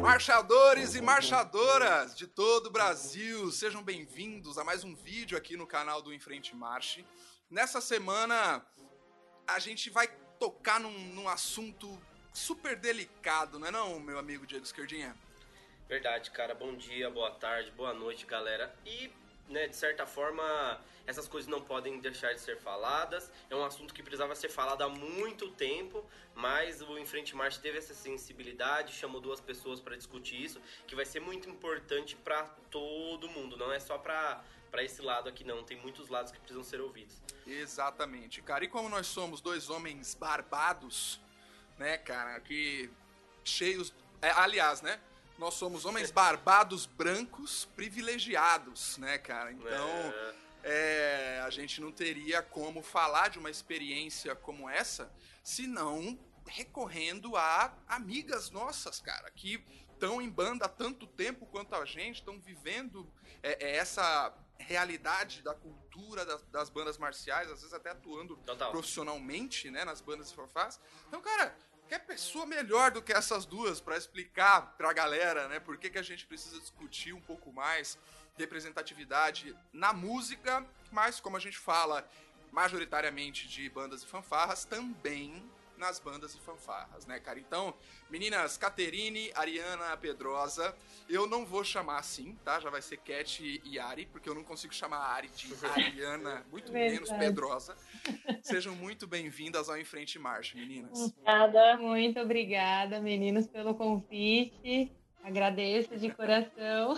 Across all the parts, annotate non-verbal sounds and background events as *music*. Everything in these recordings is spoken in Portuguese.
Marchadores e marchadoras de todo o Brasil, sejam bem-vindos a mais um vídeo aqui no canal do Enfrente Marche. Nessa semana a gente vai tocar num, num assunto super delicado, não é não, meu amigo Diego Esquerdinha? Verdade, cara. Bom dia, boa tarde, boa noite, galera. E, né, de certa forma, essas coisas não podem deixar de ser faladas. É um assunto que precisava ser falado há muito tempo, mas o Enfrente Marcha teve essa sensibilidade, chamou duas pessoas para discutir isso, que vai ser muito importante para todo mundo, não é só para para esse lado aqui não, tem muitos lados que precisam ser ouvidos. Exatamente, cara. E como nós somos dois homens barbados, né, cara, que cheios, é, aliás, né, nós somos homens barbados, brancos, privilegiados, né, cara? Então, é. É, a gente não teria como falar de uma experiência como essa se não recorrendo a amigas nossas, cara, que estão em banda há tanto tempo quanto a gente, estão vivendo é, é, essa realidade da cultura das, das, bandas marciais, às vezes até atuando Total. profissionalmente, né, nas bandas de fanfás. Então, cara, quer pessoa melhor do que essas duas para explicar pra galera, né, por que, que a gente precisa discutir um pouco mais representatividade na música, mas como a gente fala majoritariamente de bandas e fanfarras, também nas bandas e fanfarras, né, cara? Então, meninas, Caterine, Ariana, Pedrosa, eu não vou chamar assim, tá? Já vai ser Cat e Ari, porque eu não consigo chamar a Ari de *laughs* Ariana, muito menos Pedrosa. Sejam muito bem-vindas ao Em Frente Marcha, meninas. Obrigada, muito obrigada, meninos, pelo convite. Agradeço de coração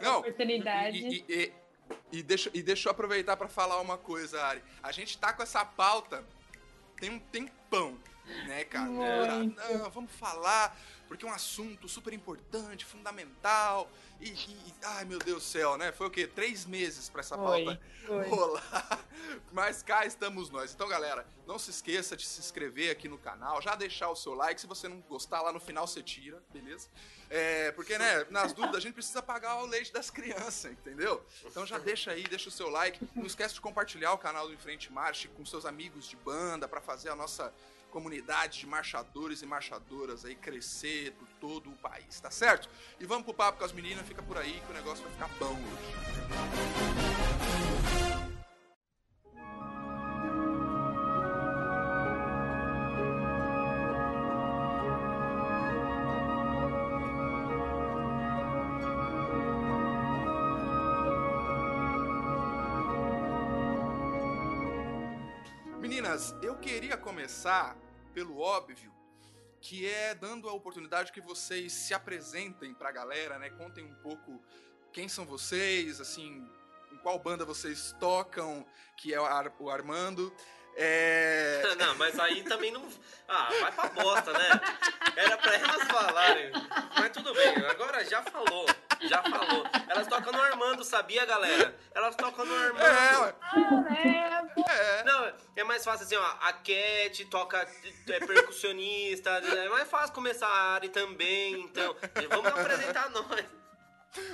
não, a oportunidade. E, e, e, e, deixa, e deixa eu aproveitar para falar uma coisa, Ari. A gente tá com essa pauta tem um tempão, né, cara? Ah, não, vamos falar, porque é um assunto super importante, fundamental. E, e, ai meu Deus do céu, né? Foi o quê? Três meses para essa pauta rolar. *laughs* Mas cá estamos nós. Então, galera, não se esqueça de se inscrever aqui no canal, já deixar o seu like. Se você não gostar, lá no final você tira, beleza? É, porque, né, nas dúvidas, a gente precisa pagar o leite das crianças, entendeu? Então já deixa aí, deixa o seu like. Não esquece de compartilhar o canal do Enfrente Marche com seus amigos de banda para fazer a nossa comunidade de marchadores e marchadoras aí crescer por todo o país, tá certo? E vamos pro papo com as meninas, fica por aí que o negócio vai ficar bom hoje. Meninas, eu queria começar pelo óbvio, que é dando a oportunidade que vocês se apresentem pra galera, né? Contem um pouco quem são vocês, assim, em qual banda vocês tocam, que é o, o Armando. É... *laughs* não, mas aí também não. Ah, vai pra bosta, né? Era pra elas falarem. Mas tudo bem, agora já falou. Já falou. Elas tocam no Armando, sabia, galera? Elas tocam no Armando. É, é. Não, é mais fácil assim, ó. A Cat toca, é percussionista. *laughs* É mais fácil começar a Ari também, então. Vamos apresentar nós.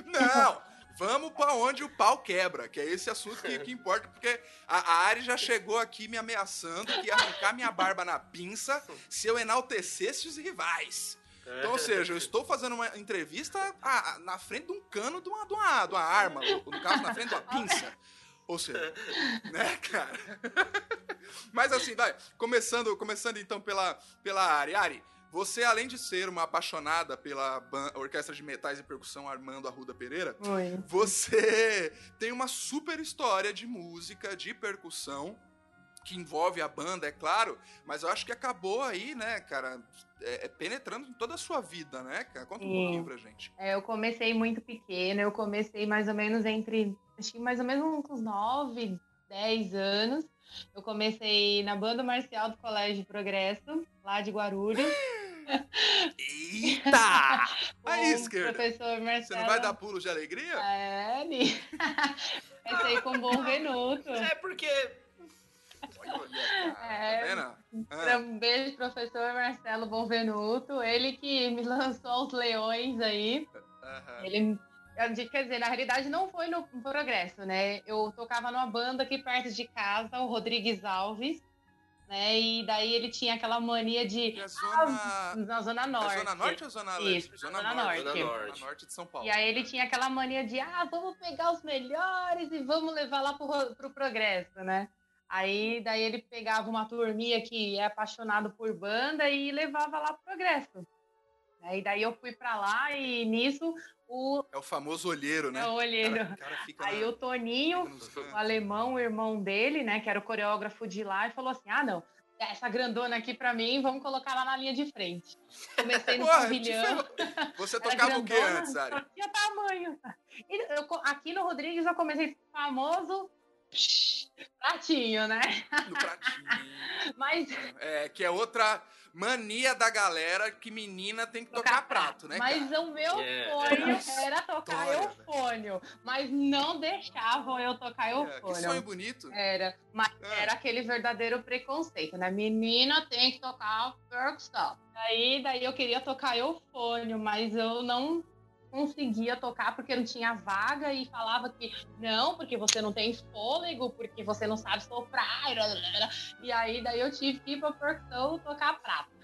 Não! Vamos para onde o pau quebra, que é esse assunto que, que importa, porque a, a Ari já chegou aqui me ameaçando que ia arrancar minha barba na pinça se eu enaltecesse os rivais. Então, ou seja, eu estou fazendo uma entrevista a, na frente de um cano de uma, de uma, de uma arma, no caso, na frente de uma pinça. Ou seja, né, cara? *laughs* Mas assim, vai, começando, começando então pela, pela Ari. Ari, você, além de ser uma apaixonada pela Orquestra de Metais e Percussão Armando Arruda Pereira, Oi. você tem uma super história de música, de percussão, que envolve a banda, é claro, mas eu acho que acabou aí, né, cara, é, é penetrando em toda a sua vida, né, cara? Conta um Sim. pouquinho pra gente. É, eu comecei muito pequena, eu comecei mais ou menos entre, acho que mais ou menos uns 9, 10 anos. Eu comecei na banda marcial do Colégio Progresso, lá de Guarulhos. Eita! *laughs* Aí, esquerda. Professor Marcelo. Você não vai dar pulo de alegria? É, *laughs* Comecei com Bom *laughs* Venuto. É porque é, tá ah. Um beijo, professor Marcelo Bonvenuto, ele que me *laughs* lançou os leões aí. Uhum. Ele, quer dizer, na realidade não foi no progresso, né? Eu tocava numa banda aqui perto de casa, o Rodrigues Alves. né? E daí ele tinha aquela mania de. É zona... na Zona Norte. É zona Norte ou Zona Leste? Isso, Zona Norte. Zona Norte. Zona Norte de São Paulo. E aí ele tinha aquela mania de, ah, vamos pegar os melhores e vamos levar lá pro, pro progresso, né? Aí daí ele pegava uma turminha que é apaixonado por banda e levava lá pro progresso. Aí daí eu fui pra lá e nisso o. É o famoso olheiro, né? É o olheiro. Cara- cara fica Aí na- o Toninho, o alemão, o irmão dele, né, que era o coreógrafo de lá, e falou assim: ah, não, essa grandona aqui pra mim, vamos colocar lá na linha de frente. Comecei no *laughs* Porra, pavilhão. Você tocava o grandona, antes, Ari? Tinha tamanho. E eu aqui no Rodrigues eu comecei com o famoso pratinho, né? No pratinho. *laughs* Mas É, que é outra mania da galera que menina tem que tocar, prato, né, Mas cara? o meu É, sonho é. era tocar História, eufônio. Mas não deixavam eu tocar É, que eufônio. sonho bonito. Era, mas É. era aquele verdadeiro preconceito, né? Menina tem que tocar percussão. Aí, daí eu queria tocar eufônio, mas eu não conseguia tocar porque não tinha vaga e falava que não, porque você não tem fôlego, porque você não sabe soprar. E aí, daí eu tive que ir pra percussão tocar prato.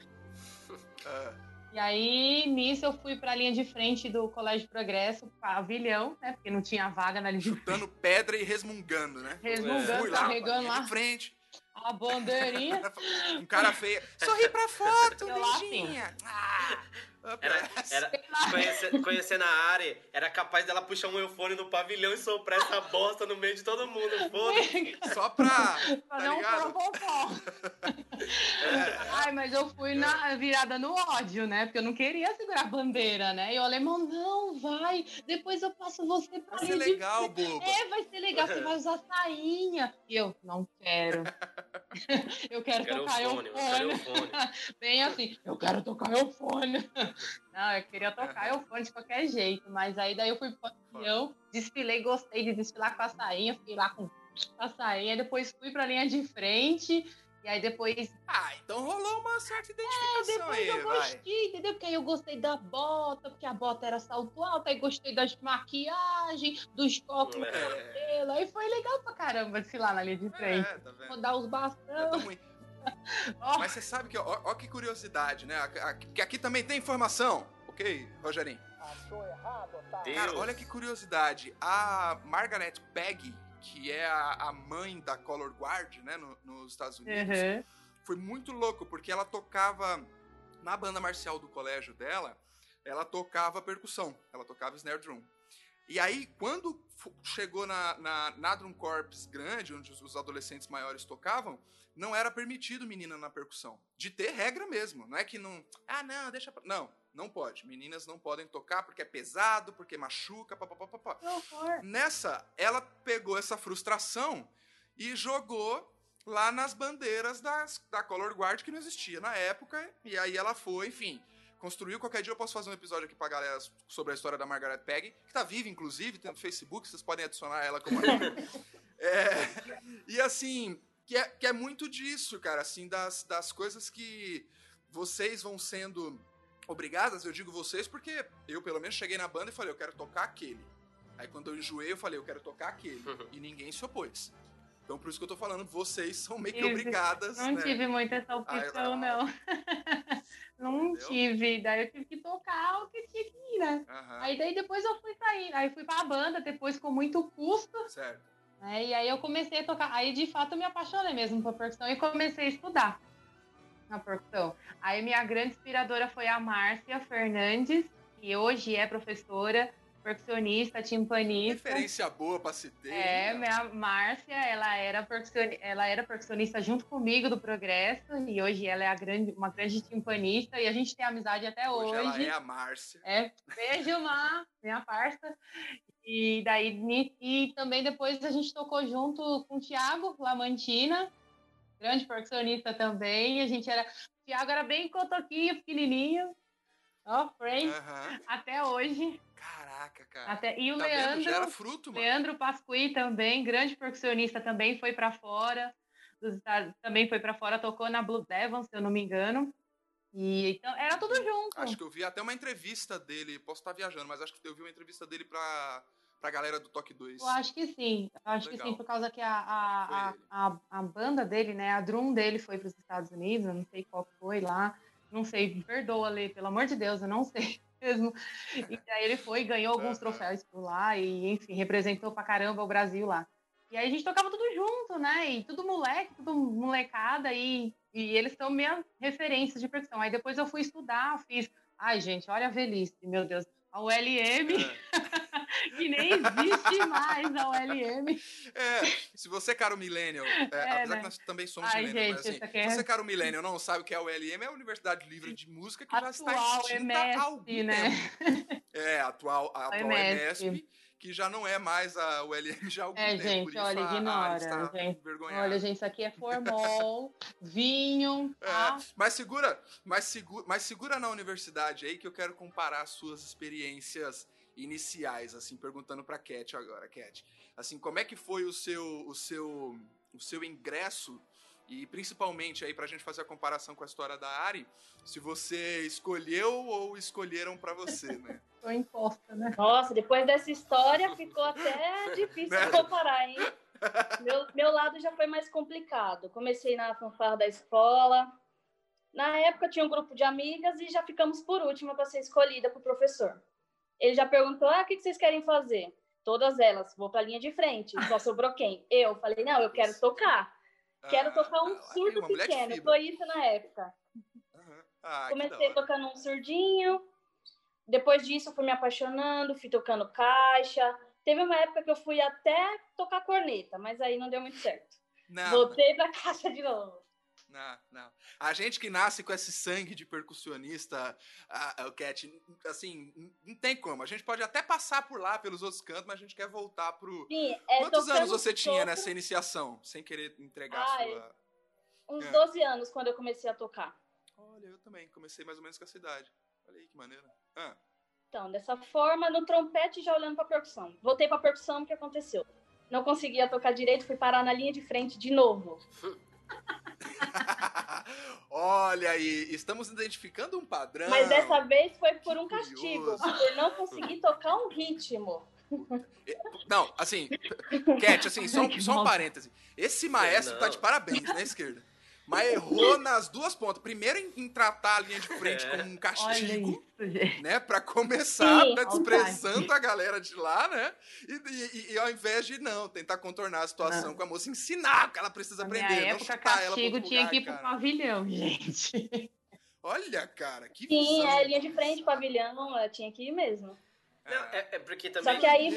*laughs* É. E aí, nisso, eu fui pra linha de frente do Colégio Progresso, pavilhão, né? Porque não tinha vaga na linha. Chutando pedra e resmungando, né? Resmungando, lá, carregando lá de frente. a bandeirinha. *laughs* Um cara feio. *laughs* Sorri pra foto, Eu lá, lindinha. Ah, Era, era, conhece- conhecendo a Ari, era capaz dela puxar um eufone no pavilhão e soprar essa bosta no meio de todo mundo. Foda-se. Só pra. Pra Tá não ligado? popó. Ai, mas eu fui na virada no ódio, né? Porque eu não queria segurar a bandeira, né? E o alemão, não, vai, depois eu passo você pra Vai ser linha de legal, boba. É, vai ser legal, você vai usar sainha. E eu, não quero. *laughs* eu quero Quero tocar eufone, eu quero eufone. eufone. *laughs* Bem assim, eu quero tocar eufone. Não, eu queria tocar eufone de qualquer jeito, mas aí daí eu fui pro pavilhão, desfilei, gostei de desfilar com a sainha, fiquei lá com a sainha, depois fui pra linha de frente, e aí depois Ah, então rolou uma certa identificação depois aí, eu vai. gostei, entendeu? Porque aí eu gostei da bota, porque a bota era salto alto, aí gostei das maquiagens, dos copos É. cabelo, aí foi legal pra caramba desfilar na linha de frente. É, tá vendo? Rodar os É Mas você sabe que, ó, ó que curiosidade, né? Aqui- Que aqui também tem informação, ok, Rogerinho? Cara, Deus. olha que curiosidade. A Margaret Peggy, que é a, a mãe da Color Guard, né, no- nos Estados Unidos, uhum. foi muito louco, porque ela tocava na banda marcial do colégio dela, ela tocava percussão, ela tocava snare drum. E aí, quando chegou na, na, na Drum Corps grande, onde os- os adolescentes maiores tocavam, não era permitido menina na percussão. De ter regra mesmo, não é que não... Ah, não, deixa... pra-" Não, não pode. Meninas não podem tocar porque é pesado, porque machuca, papapá. Nessa, ela pegou essa frustração e jogou lá nas bandeiras das, da Color Guard que não existia na época. E aí ela foi, enfim, construiu. Qualquer dia eu posso fazer um episódio aqui pra galera sobre a história da Margaret Peggy, que tá viva, inclusive, tem no Facebook, vocês podem adicionar ela como *laughs* amiga. É, e assim, que é, que é muito disso, cara, assim, das, das coisas que vocês vão sendo obrigadas, eu digo vocês porque eu, pelo menos, cheguei na banda e falei, eu quero tocar aquele. Aí quando eu enjoei, eu falei, eu quero tocar aquele. *laughs* e ninguém se opôs. Então por isso que eu tô falando, vocês são meio que obrigadas, Não né? tive muito essa opção, Ah, não. *laughs* não Entendeu? tive. Daí eu tive que tocar o que tinha que ir, né? Aham, Aí daí depois eu fui sair. Aí fui pra banda, depois com muito custo. certo. Né? E aí eu comecei a tocar. Aí de fato eu me apaixonei mesmo por percussão e comecei a estudar na percussão. Aí minha grande inspiradora foi a Márcia Fernandes, que hoje é professora, percussionista, timpanista. Referência boa pra se ter. É, né? minha Márcia, ela era, percussioni- ela era percussionista junto comigo do Progresso e hoje ela é a grande, uma grande timpanista e a gente tem amizade até Hoje hoje. ela é a Márcia. É, beijo, Má, minha parça. E daí, e também depois a gente tocou junto com o Thiago Lamantina, grande percussionista também. E a gente era. O Thiago era bem cotoquinho, pequenininho. Ó, friend, Aham. até hoje. Caraca, cara. Até, e o tá vendo? Leandro. Já era fruto, mano. Leandro Pasqui também, grande percussionista também, foi pra fora. dos Estados- também foi pra fora, tocou na Blue Devon, se eu não me engano. E então era tudo junto. Acho que eu vi até uma entrevista dele, posso estar viajando, mas acho que eu vi uma entrevista dele pra, pra galera do Toque 2. Eu acho que sim. Eu acho Legal. que sim, por causa que a, a, a, a, a banda dele, né? A drum dele foi para os Estados Unidos, eu não sei qual foi lá. Não sei, me perdoa, Lê, pelo amor de Deus, eu não sei *laughs* mesmo. E aí ele foi, ganhou alguns troféus por lá e, enfim, representou pra caramba o Brasil lá. E aí a gente tocava tudo junto, né? E tudo moleque, tudo molecada, e, e eles são minhas referências de percussão. Aí depois eu fui estudar, fiz. Ai, gente, olha a velhice, meu Deus. A ULM, É. *laughs* *laughs* que nem existe mais a ULM. É, se você, caro millennial, é, apesar né? que nós também somos Ai, millennial, mas gente, assim, isso aqui é- se você, caro millennial, não sabe o que é a ULM, é a Universidade Livre de Música, que já está Atual extinta EMESP, há algum né? tempo. É, a atual, a atual. EMESP, que já não é mais a ULM já há algum É, tempo. gente, olha, a- a ignora, está gente. envergonhada. Olha, gente, isso aqui é formol, *laughs* vinho, É, tá? mas segura, mas segura, mas segura na universidade aí que eu quero comparar as suas experiências iniciais, assim, perguntando pra Cat agora, Cat. Assim, como é que foi o seu o seu o seu ingresso e principalmente aí pra gente fazer a comparação com a história da Ari, se você escolheu ou escolheram pra você, né? *laughs* Tô imposta, né? Nossa, depois dessa história ficou até *laughs* difícil Né? comparar, hein? Meu, meu lado já foi mais complicado. Comecei na fanfarra da escola. Na época tinha um grupo de amigas e já ficamos por última para ser escolhida para o professor. Ele já perguntou: ah, o que vocês querem fazer? Todas elas, vou para a linha de frente. Só sobrou quem? *laughs* Eu falei: não, eu quero tocar. Quero Ah, tocar um surdo pequeno. Foi isso na época. Aham. Ah, Comecei tocando um surdinho. Depois disso, fui me apaixonando, fui tocando caixa. Teve uma época que eu fui até tocar corneta, mas aí não deu muito certo. Não, Voltei pra *laughs* caixa de novo. Não, não. A gente que nasce com esse sangue de percussionista, o Cat, assim, não tem como. A gente pode até passar por lá, pelos outros cantos, mas a gente quer voltar pro. Sim, é, Quantos anos você tinha nessa iniciação? Sem querer entregar a sua. Uns É. 12 anos quando eu comecei a tocar. Olha, eu também. Comecei mais ou menos com essa idade. Olha aí que maneiro. Ah, Então, dessa forma, no trompete já olhando pra percussão. Voltei pra percussão, o que aconteceu? Não conseguia tocar direito, fui parar na linha de frente de novo. *laughs* Olha aí, estamos identificando um padrão. Mas dessa vez foi por que um castigo, por não conseguir tocar um ritmo. Não, assim, Cat, assim, só, Que só um parêntese. Esse maestro Não. tá de parabéns na esquerda. Mas errou nas duas pontas. Primeiro em, em tratar a linha de frente É. como um castigo, isso, né? Pra começar, Sim, tá desprezando a galera de lá, né? E, e- e ao invés de não, tentar contornar a situação Não. com a moça, ensinar o que ela precisa Na minha aprender. não época, ela castigo outro tinha lugar, que ir pro cara. pavilhão, gente. Olha, cara, que Sim, visão. é linha de frente, pavilhão, eu tinha que ir mesmo. Não, é, é porque também. Só que aí-.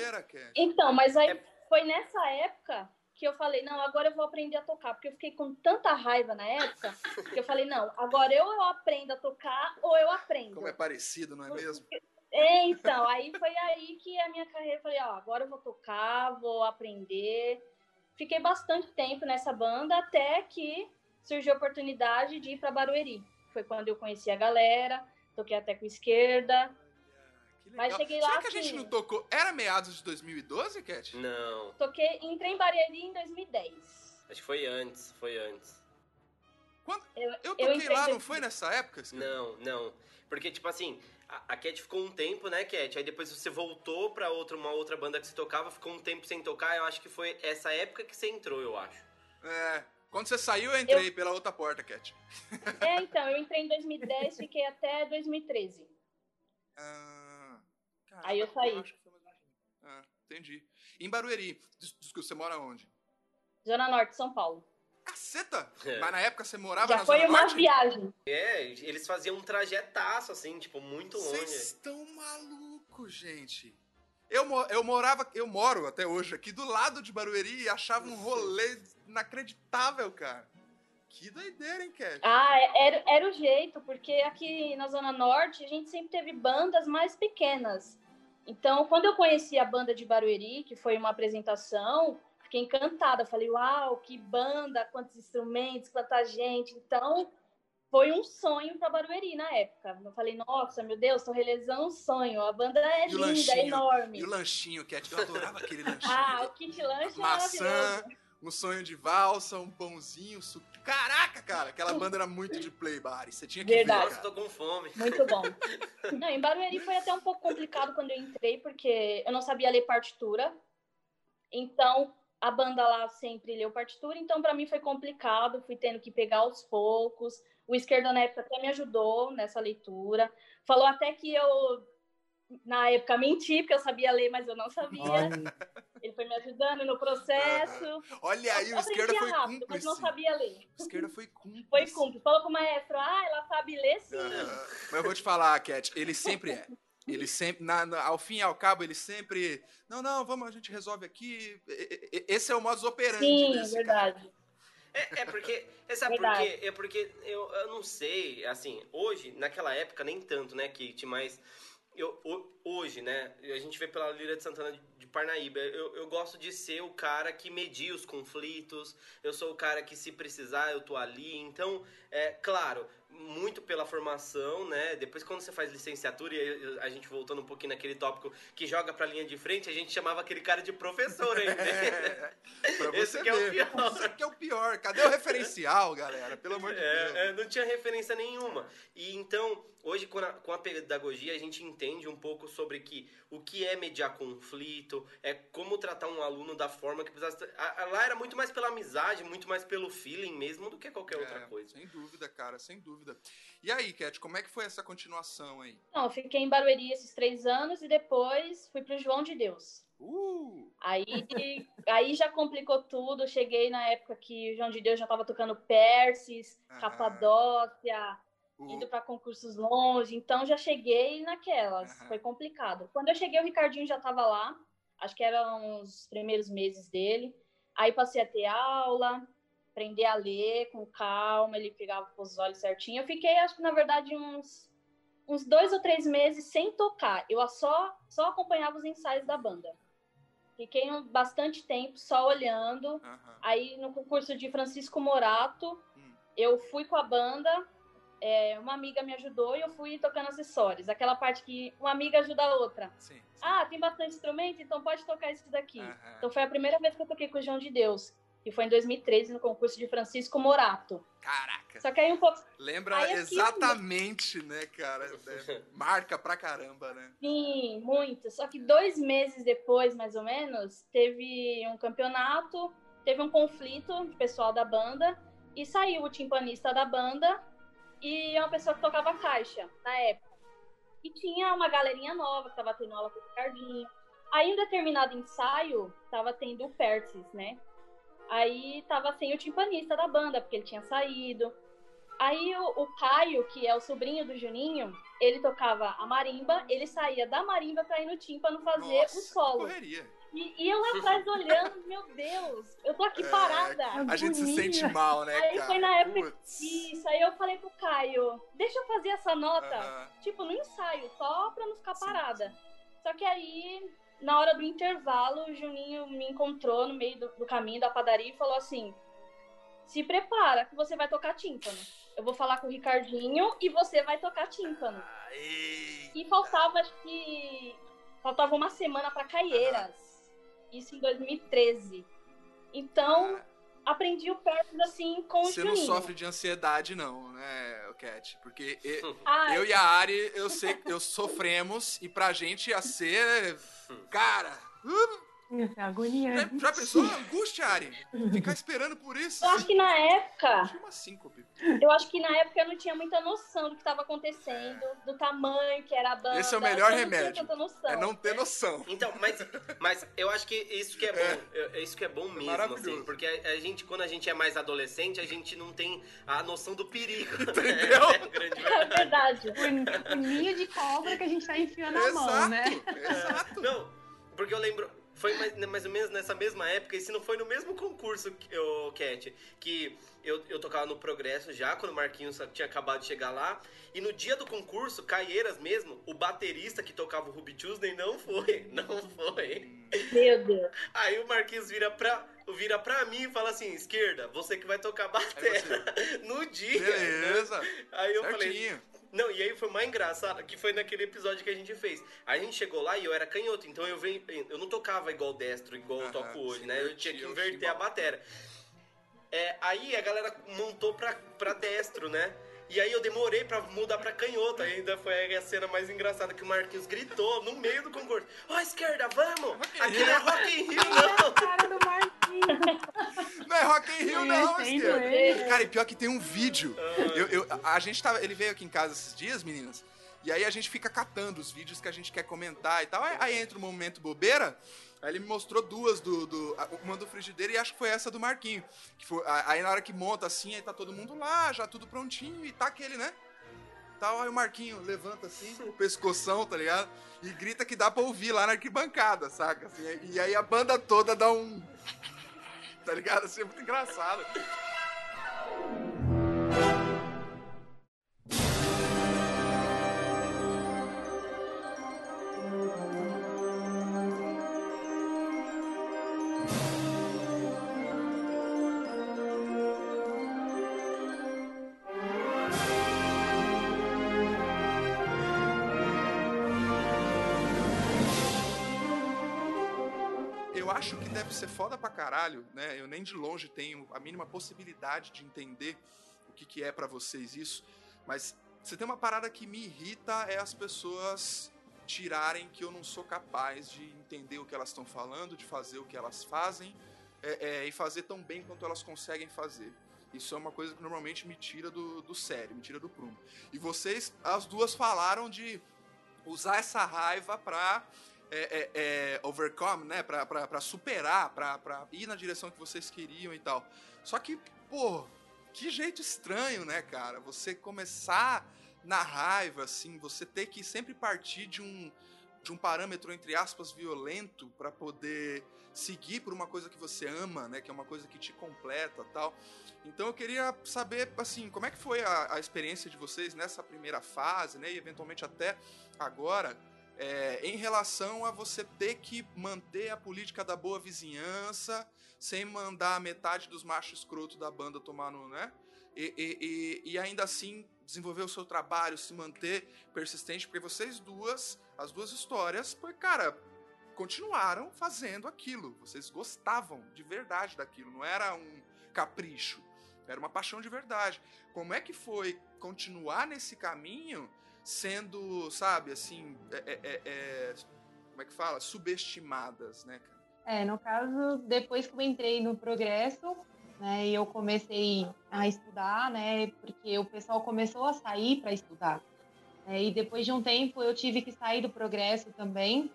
Então, mas aí É- foi nessa época que eu falei, não, agora eu vou aprender a tocar, porque eu fiquei com tanta raiva na época, que eu falei, não, agora eu aprendo a tocar ou eu aprendo. Como é parecido, não é mesmo? É, então, aí foi aí que a minha carreira, eu falei, ó, agora eu vou tocar, vou aprender. Fiquei bastante tempo nessa banda até que surgiu a oportunidade de ir para Barueri. Foi quando eu conheci a galera, toquei até com esquerda. Mas cheguei Será lá que a gente assim- não tocou? Era meados de 2012, Cat? Não, Toquei, entrei em Barueri em 2010. acho que foi antes, foi antes. Quando... Eu- Eu eu toquei entrei lá, não foi nessa época? Esquerda? Não, não. Porque, tipo assim, a, a Cat ficou um tempo, né, Cat? Aí depois você voltou pra outra, uma outra banda que você tocava, ficou um tempo sem tocar. Eu acho que foi essa época que você entrou, eu acho. É. Quando você saiu, eu entrei pela outra porta, Cat. É, então, eu entrei em 2010, fiquei até 2013. Ah, Aí eu saí. acho que foi mais ou menos. Ah, entendi. Em Barueri, que você mora onde? Zona Norte, São Paulo. Caceta! É. Mas na época você morava Já na foi Zona uma Norte? viagem. É, eles faziam um trajetaço, assim, tipo, muito Vocês longe. estão malucos, gente. Eu, eu morava, eu moro até hoje aqui do lado de Barueri e achava um rolê inacreditável, cara. Que doideira, hein, Cat? Ah, era, era o jeito, porque aqui na Zona Norte a gente sempre teve bandas mais pequenas. Então, quando eu conheci a banda de Barueri, que foi uma apresentação, fiquei encantada. Falei, uau, que banda, quantos instrumentos, quanta gente. Então, foi um sonho para Barueri na época. Eu falei, nossa, meu Deus, estou realizando um sonho. A banda é E linda, lanchinho? é enorme. E o lanchinho, Cat, eu adorava aquele lanchinho. Ah, o kit lanche é maçã, maravilhoso. Um sonho de valsa, um pãozinho, su... Caraca, cara, aquela banda era muito de play bar. Você tinha que Verdade. ver, Nossa, tô com fome. Muito bom. *laughs* Não, em Barueri foi até um pouco complicado quando eu entrei, porque eu não sabia ler partitura. Então, a banda lá sempre leu partitura, então para mim foi complicado, fui tendo que pegar aos poucos. O esquerdo na época até me ajudou nessa leitura. Falou até que eu, na época, menti, porque eu sabia ler, mas eu não sabia. Olha, Ele foi me ajudando no processo. Olha aí, o esquerda foi rápido, mas cúmplice. não sabia ler. O esquerda foi cúmplice. Foi cúmplice. Falou com o maestro, ah, ela sabe ler sim. Ah, mas eu vou te falar, Cat, ele sempre é. Ele sempre, na- na- ao fim e ao cabo, ele sempre. Não, não, vamos, a gente resolve aqui. E- e- Esse é o modus operandi Sim, desse verdade. É, é porque. É, sabe por quê? É porque eu, eu não sei, assim, hoje, naquela época, nem tanto, né, Kate, mas. Eu, ho- hoje, né, a gente vê pela Lira de Santana de Parnaíba, eu, eu gosto de ser o cara que media os conflitos, eu sou o cara que, se precisar, eu tô ali. Então, é claro, muito pela formação, né? Depois, quando você faz licenciatura, e a gente voltando um pouquinho naquele tópico que joga pra linha de frente, a gente chamava aquele cara de professor ainda. *laughs* É, Esse que é o pior. Isso que é o pior. Cadê o referencial, galera? Pelo amor de Deus. É, é, não tinha referência nenhuma. E então, hoje com a, com a pedagogia, a gente entende um pouco sobre que o que é mediar conflito, é como tratar um aluno da forma que precisasse. a- a- Lá era muito mais pela amizade, muito mais pelo feeling mesmo do que qualquer outra É, coisa. Sem dúvida, cara, sem dúvida. E aí, Cat, como é que foi essa continuação aí? Não, eu fiquei em Barueri esses três anos e depois fui pro João de Deus. Uh! Aí, *laughs* aí já complicou tudo. Cheguei na época que o João de Deus já estava tocando Persis, Aham. Capadócia, uh, indo para concursos longe. Então já cheguei naquelas. Foi complicado. Quando eu cheguei, o Ricardinho já estava lá. Acho que eram os primeiros meses dele. Aí passei a ter aula, aprender a ler com calma. Ele pegava com os olhos certinho. Eu fiquei, acho que na verdade, uns, uns dois ou três meses sem tocar. Eu só, só acompanhava os ensaios da banda. Fiquei um- bastante tempo só olhando. aham. Aí no concurso de Francisco Morato, Hum. eu fui com a banda, é, uma amiga me ajudou e eu fui tocando acessórios. Aquela parte que uma amiga ajuda a outra. Sim. sim. Ah, tem bastante instrumento, então pode tocar esse daqui. Aham. Então foi a primeira vez que eu toquei com o João de Deus, que foi em 2013 no concurso de Francisco Morato. Caraca. Só que aí um pouco Lembra Aí exatamente, né, cara? É, marca pra caramba, né? Sim, muito. Só que dois meses depois, mais ou menos, teve um campeonato, teve um conflito de pessoal da banda, e saiu o timpanista da banda e uma pessoa que tocava caixa na época. E tinha uma galerinha nova que tava tendo aula com o Ricardinho. Aí, em um determinado ensaio, tava tendo o Persis, né? Aí tava sem o timpanista da banda, porque ele tinha saído. Aí o, o Caio, que é o sobrinho do Juninho, ele tocava a marimba, ele saía da marimba pra ir no tímpano fazer Nossa, o solo. correria. E, e eu lá atrás *laughs* olhando, meu Deus, eu tô aqui É, parada. A gente se sente mal, né, Aí cara? foi na época Putz. Isso, aí eu falei pro Caio, deixa eu fazer essa nota, Aham. tipo, no ensaio, só pra não ficar Sim, parada. Só que aí, na hora do intervalo, o Juninho me encontrou no meio do, do caminho da padaria e falou assim: se prepara que você vai tocar tímpano. Eu vou falar com o Ricardinho e você vai tocar tímpano. Eita. E faltava, acho que. Faltava uma semana pra Caieiras. Isso em 2013. Então, aprendi o Persis assim com o Você não sofre de ansiedade, não, né, Cat? Porque e- *laughs* Ah, eu e a Ari, eu sei, eu sofremos e pra gente ia ser. Cara, uh, Ser agonia. já, já pensou a angústia, Ari? Ficar esperando por isso? eu acho que na época, Achei uma síncope. eu acho que na época eu não tinha muita noção do que estava acontecendo, do tamanho que era a banda. Esse é o melhor eu não remédio. noção. É não ter noção. Então, mas, mas eu acho que isso que é bom. É, isso que é bom mesmo, Maravilhoso. assim. Porque a, a gente, quando a gente é mais adolescente, a gente não tem a noção do perigo. *laughs* Entendeu? É, a grande É verdade. verdade. O, o ninho de cobra que a gente tá enfiando a mão, né? exato. Não, porque eu lembro. Foi mais, mais ou menos nessa mesma época, e se não foi no mesmo concurso, o Cat, que eu, eu tocava no Progresso já, quando o Marquinhos tinha acabado de chegar lá. E no dia do concurso, Caieiras mesmo, o baterista que tocava o Ruby Tuesday não foi. *laughs* Não foi. Meu Deus. Aí o Marquinhos vira pra, vira pra mim e fala assim: esquerda, você que vai tocar bateria. *laughs* No dia. né? beleza. Aí eu falei, Certinho. Não, e aí foi mais engraçado que foi naquele episódio que a gente fez. A gente chegou lá e eu era canhoto, então eu, venho, eu não tocava igual destro, igual eu toco hoje, né? Eu tinha que inverter a bateria. É, aí a galera montou pra, pra destro, né? E aí eu demorei pra mudar pra canhota. ainda foi a cena mais engraçada que o Marquinhos gritou no meio do concurso. Ó, oh, esquerda, vamos! Aqui não é Rock in Rio, não! cara do Marquinhos. Não é Rock in Rio, não, esquerda. Cara, e pior que tem um vídeo. Eu, eu, a gente tava. Ele veio aqui em casa esses dias, meninas. E aí a gente fica catando os vídeos que a gente quer comentar e tal. Aí, aí entra o um momento bobeira. Aí ele me mostrou duas do, do. Uma do frigideiro e acho que foi essa do Marquinho. Que foi, aí na hora que monta assim, aí tá todo mundo lá, já tudo prontinho, e tá aquele, né? Tal, aí o Marquinho levanta assim, o pescoção, tá ligado? E grita que dá pra ouvir lá na arquibancada, saca? Assim, e aí a banda toda dá um. Tá ligado? Assim, é muito engraçado. Ser foda pra caralho, né? Eu nem de longe tenho a mínima possibilidade de entender o que, que é para vocês isso, mas você tem uma parada que me irrita é as pessoas tirarem que eu não sou capaz de entender o que elas estão falando, de fazer o que elas fazem é, é, e fazer tão bem quanto elas conseguem fazer. Isso é uma coisa que normalmente me tira do, do sério, me tira do prumo. E vocês, as duas falaram de usar essa raiva pra é, é, é, overcome, né? Pra, pra, pra superar, pra, pra ir na direção que vocês queriam e tal. Só que, pô, que jeito estranho, né, cara? Você começar na raiva, assim, você ter que sempre partir de um, de um parâmetro, entre aspas, violento para poder seguir por uma coisa que você ama, né? Que é uma coisa que te completa tal. Então eu queria saber, assim, como é que foi a, a experiência de vocês nessa primeira fase, né? E eventualmente até agora é, em relação a você ter que manter a política da boa vizinhança sem mandar metade dos machos escroto da banda tomar no, né? E, e, e, ainda assim desenvolver o seu trabalho, se manter persistente, porque vocês duas, as duas histórias, foi, cara, continuaram fazendo aquilo. Vocês gostavam de verdade daquilo, não era um capricho, era uma paixão de verdade. Como é que foi continuar nesse caminho sendo, sabe, assim, é, é, é, é, como é que fala? Subestimadas, né? É, no caso, depois que eu entrei no Progresso, né, e eu comecei a estudar, né, porque o pessoal começou a sair para estudar. Né, e depois de um tempo eu tive que sair do Progresso também,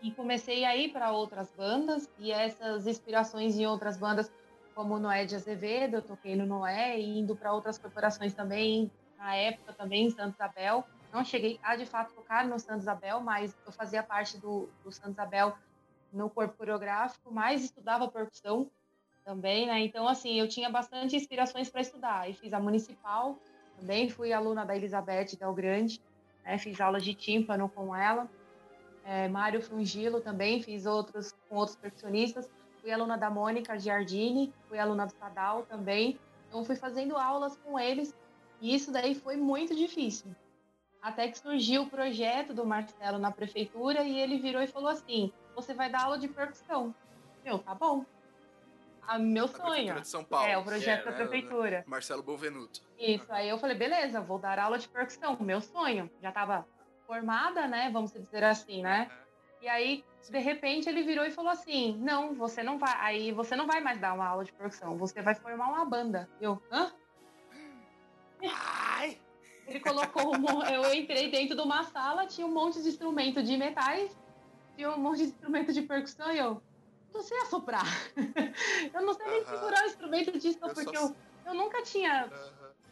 e comecei a ir para outras bandas, e essas inspirações em outras bandas, como Noé de Azevedo, eu toquei no Noé, e indo para outras corporações também, na época também, em Santa Isabel, não cheguei a de fato tocar no Santo Isabel, mas eu fazia parte do, do Santo Isabel no corpo coreográfico, mas estudava percussão também, né? Então, assim, eu tinha bastante inspirações para estudar. E fiz a municipal, também fui aluna da Elizabeth Del Grande, né? fiz aulas de tímpano com ela. É, Mário Frungilo também, fiz outros com outros percussionistas. Fui aluna da Mônica Giardini, fui aluna do Sadal também. Então, fui fazendo aulas com eles. E isso daí foi muito difícil, até que surgiu o projeto do Marcelo na prefeitura e ele virou e falou assim: você vai dar aula de percussão. Meu, tá bom. A meu sonho. De São Paulo. É, o projeto é, da né, prefeitura. Marcelo Bovenuto. Isso, aí eu falei, beleza, vou dar aula de percussão, meu sonho. Já tava formada, né? Vamos dizer assim, né? E aí, de repente, ele virou e falou assim: Não, você não vai. Aí você não vai mais dar uma aula de percussão, você vai formar uma banda. Eu, hã? Ai! Ele colocou. Um, eu entrei dentro de uma sala, tinha um monte de instrumento de metais, tinha um monte de instrumento de percussão e eu. Não sei assoprar. *laughs* eu não sei nem segurar o instrumento disso, eu porque só... eu, eu nunca tinha.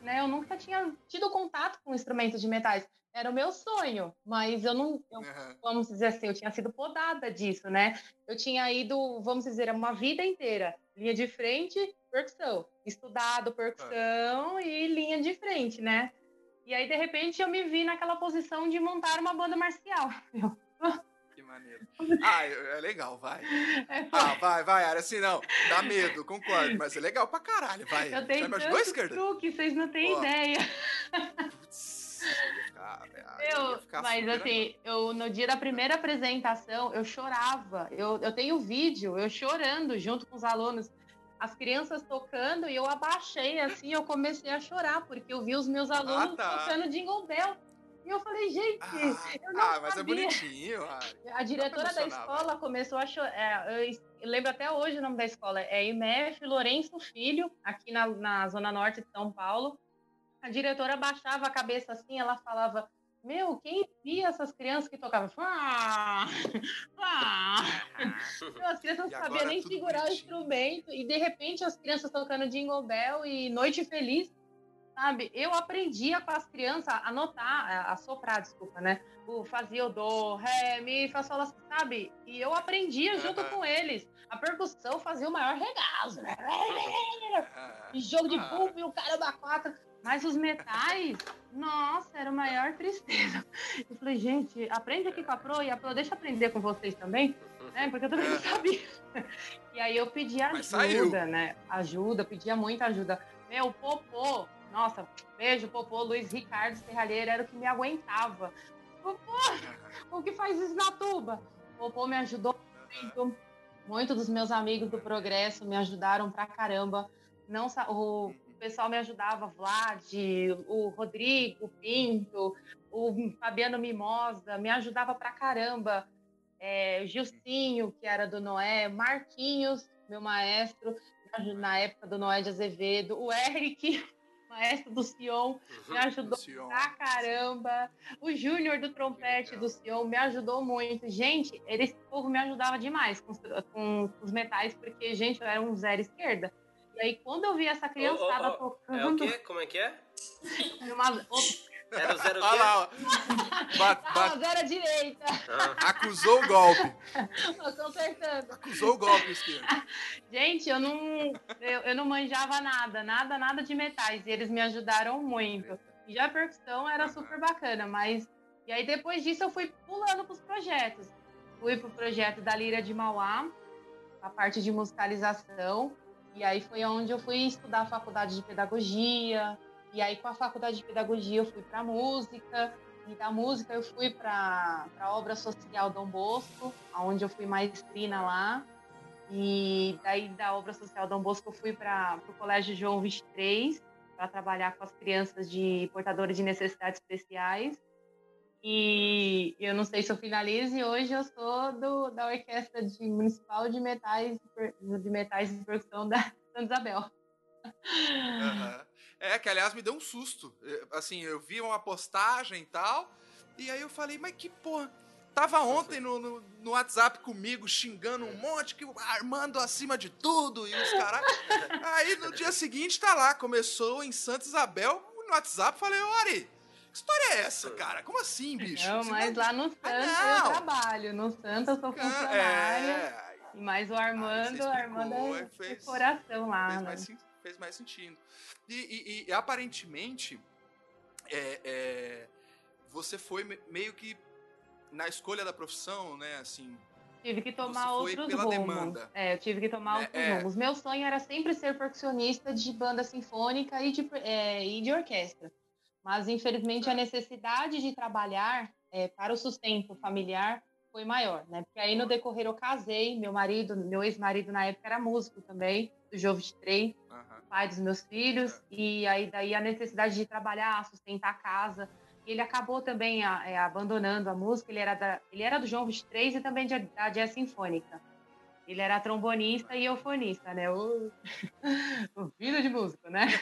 Né, eu nunca tinha tido contato com instrumentos de metais. Era o meu sonho, mas eu não. Eu. Vamos dizer assim, eu tinha sido podada disso, né? Eu tinha ido, vamos dizer, uma vida inteira. Linha de frente, percussão. Estudado percussão uhum. e linha de frente, né? E aí, de repente, eu me vi naquela posição de montar uma banda marcial. *laughs* Que maneiro. Ah, é, legal, vai. *laughs* É, ah, vai, vai, Ara, assim não. Dá medo, concordo, mas é legal pra caralho, vai. Eu tenho tantos truques, vocês não têm Ó. ideia. ia ficar, ia Eu, mas assim, eu no dia da primeira apresentação, eu chorava. Eu, eu tenho vídeo, eu chorando junto com os alunos, as crianças tocando e eu abaixei assim, eu comecei a chorar porque eu vi os meus alunos tá. tocando Jingle Bell. E eu falei, gente, Ah, eu não ah, mas é sabia. bonitinho. ah. *laughs* A diretora da escola começou a chorar. eu, es- eu lembro até hoje o nome da escola. É IMF Lourenço Filho, aqui na, na Zona Norte de São Paulo. A diretora baixava a cabeça assim, ela falava: Meu, quem via essas crianças que tocavam? Fá, fá. Meu, As crianças não sabiam nem segurar o bonitinho. instrumento. E de repente as crianças tocando Jingle Bell e Noite Feliz. Sabe, eu aprendia com as crianças a notar, a- soprar, desculpa, né? O fazia o do, ré, mi, fá, sol, sabe? E eu aprendia junto com eles. A percussão fazia o maior regaço, né? *laughs* Ah, E jogo de Ah. bumbo e o caramba quatro. Mas os metais, nossa, era a maior tristeza. Eu falei, gente, aprende aqui com a Pro e a Pro deixa eu aprender com vocês também, né? Porque eu também não sabia. E aí eu pedi ajuda, né? Ajuda, pedia muita ajuda. Meu, Popô, nossa, beijo, Popô, Luiz Ricardo Serralheiro era o que me aguentava. Popô, o que faz isso na tuba? Popô me ajudou muito. Muitos dos meus amigos do Progresso me ajudaram pra caramba. Não, o pessoal me ajudava, Vlad, o Rodrigo Pinto, o Fabiano Mimosa, me ajudava pra caramba. É, Gilcinho, que era do Noé, Marquinhos, meu maestro, na época do Noé de Azevedo, o Eric, *laughs* maestro do Sion, me ajudou Sion. pra caramba. O Júnior do trompete do Sion me ajudou muito. Gente, esse povo me ajudava demais com, os- com os metais, porque, gente, eu era um zero esquerda. E aí, quando eu vi essa criançada Ô, ô, ô, É o tocando quê? Como é que é? Opa, Era o zero o Olha quê? lá, ó. Ba- ah, ba- zero à direita. Ah, acusou o golpe. Acusou o golpe, esquerdo. Gente, eu não, eu, eu não manjava nada, nada, nada de metais. E eles me ajudaram muito. E já a percussão era super bacana, mas. E aí depois disso eu fui pulando pros projetos. Fui pro projeto da Lira de Mauá, a parte de musicalização. E aí foi onde eu fui estudar a faculdade de pedagogia. E aí com a faculdade de pedagogia eu fui para música. E da música eu fui para a obra social Dom Bosco, onde eu fui maestrina lá. E daí da obra social Dom Bosco eu fui para o Colégio João 23 para trabalhar com as crianças de portadoras de necessidades especiais. E eu não sei se eu finalizo, e hoje eu sou do, da Orquestra de Municipal de Metais, de Metais de Percussão da Santa Isabel. Aham. É, que aliás me deu um susto. Assim, eu vi uma postagem e tal, e aí eu falei, mas que porra. Tava ontem no, no, no WhatsApp comigo, xingando um monte, que Armando acima de tudo e os caras. aí no dia seguinte tá lá, começou em Santa Isabel, no WhatsApp, falei, Ori, que história é essa, cara? Como assim, bicho? Não, Você mas lá no Santa Ah, eu não. trabalho. No Santa eu sou Can- funcionária. É, E mais o Armando, o explicou, Armando é é, fez- coração lá. fez né? mais, fez mais sentido. E, e- e, aparentemente, é, é, você foi me- meio que na escolha da profissão, né? Assim, Tive que tomar outros pela rumos. demanda. É, eu tive que tomar É, outros é. rumos. Meu sonho era sempre ser percussionista de banda sinfônica e de, é, e de orquestra. Mas, infelizmente, a necessidade de trabalhar é, para o sustento familiar foi maior, né? Porque aí, no decorrer, eu casei. Meu marido, meu ex-marido, na época, era músico também, do João 23, aham. pai dos meus filhos. E aí, daí, a necessidade de trabalhar, sustentar a casa. Ele acabou também a- é, abandonando a música. Ele era, da, ele era do João 23 e também de, da Jazz Sinfônica. Ele era trombonista e eufonista, né? O, *laughs* o filho de músico, né? *laughs*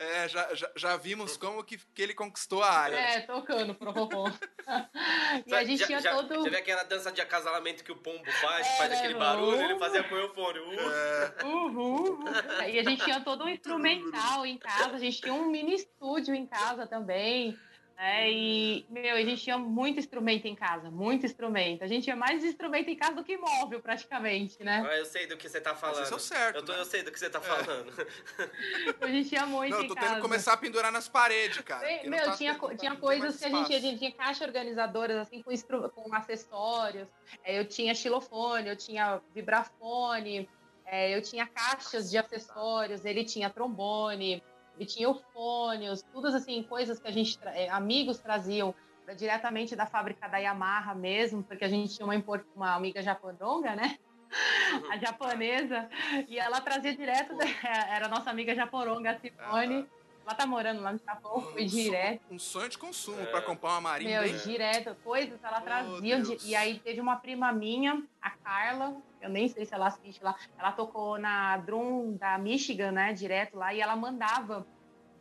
É, já, já, já vimos como que, que ele conquistou a área. É, tocando pro robô. *laughs* e a gente já, tinha já, todo. já viu aquela dança de acasalamento que o pombo faz, É, faz né, aquele barulho, ele fazia com o eufone. Uh, É, Uhul. E a gente tinha todo um instrumental em casa, a gente tinha um mini estúdio em casa também. Né? e, meu, a gente tinha muito instrumento em casa, muito instrumento. A gente tinha mais instrumento em casa do que móvel, praticamente, né? ah, eu sei do que você tá mas falando. isso é o certo. eu, tô- né? eu sei do que você tá falando. *laughs* A gente tinha muito Não, eu em tô casa. tendo que começar a pendurar nas paredes, cara. Não Meu, tá tinha, co- tinha não coisas que a gente, a gente tinha caixa organizadoras, assim, com, com acessórios. É, eu tinha xilofone, eu tinha vibrafone, é, eu tinha caixas de acessórios, ele tinha trombone, e tinha fone, tudo assim, coisas que a gente, é, amigos traziam diretamente da fábrica da Yamaha mesmo, porque a gente tinha uma, uma amiga japononga, né? a japonesa, e ela trazia direto, da, *laughs* era nossa amiga japoronga, a Simone. Ela tá morando lá no Japão, foi direto. Um sonho de consumo é. para comprar uma marinha. Meu, direto, coisas ela oh, trazia. De, e aí teve uma prima minha, a Carla, eu nem sei se ela assiste lá, ela tocou na Drum da Michigan, né, direto lá, e ela mandava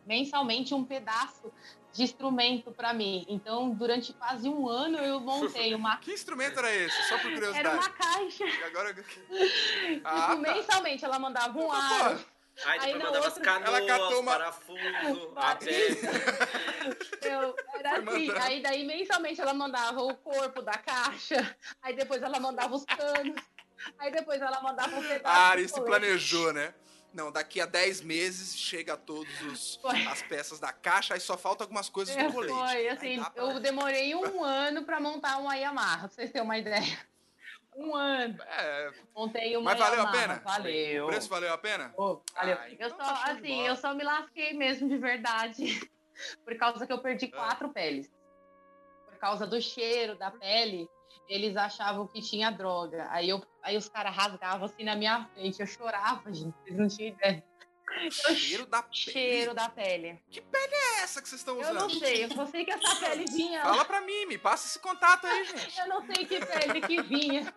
mensalmente um pedaço de instrumento para mim. Então, durante quase um ano eu montei uma. *laughs* que instrumento era esse? Só por curiosidade. Era uma caixa. E agora. *laughs* Ah, tá. mensalmente ela mandava um aro. Aí, aí mandava outra... as canoas, ela catou uma... parafuso, *laughs* eu, Era assim, aí daí mensalmente ela mandava o corpo da caixa, aí depois ela mandava os canos, aí depois ela mandava um pedaço. Ah, Ari se planejou, né? Não, daqui a 10 meses chega todas as peças da caixa, aí só falta algumas coisas do colete. Foi, assim, pra... eu demorei um *laughs* ano para montar uma Yamaha, pra vocês terem uma ideia. Um ano. É. Montei uma Mas valeu Yamaha, a pena? Valeu. O preço valeu a pena? Oh, valeu. Ah, então eu só, tá assim, eu só me lasquei mesmo de verdade. *laughs* Por causa que eu perdi ah. quatro peles. Por causa do cheiro da pele eles achavam que tinha droga. Aí, eu, aí os caras rasgavam assim na minha frente. Eu chorava, gente. Vocês não tinham ideia. Cheiro da pele. Cheiro da pele. Que pele é essa que vocês estão usando? Eu não sei, eu só sei que essa pele vinha. Fala pra mim, me passa esse contato aí, *laughs* gente. Eu não sei que pele que vinha.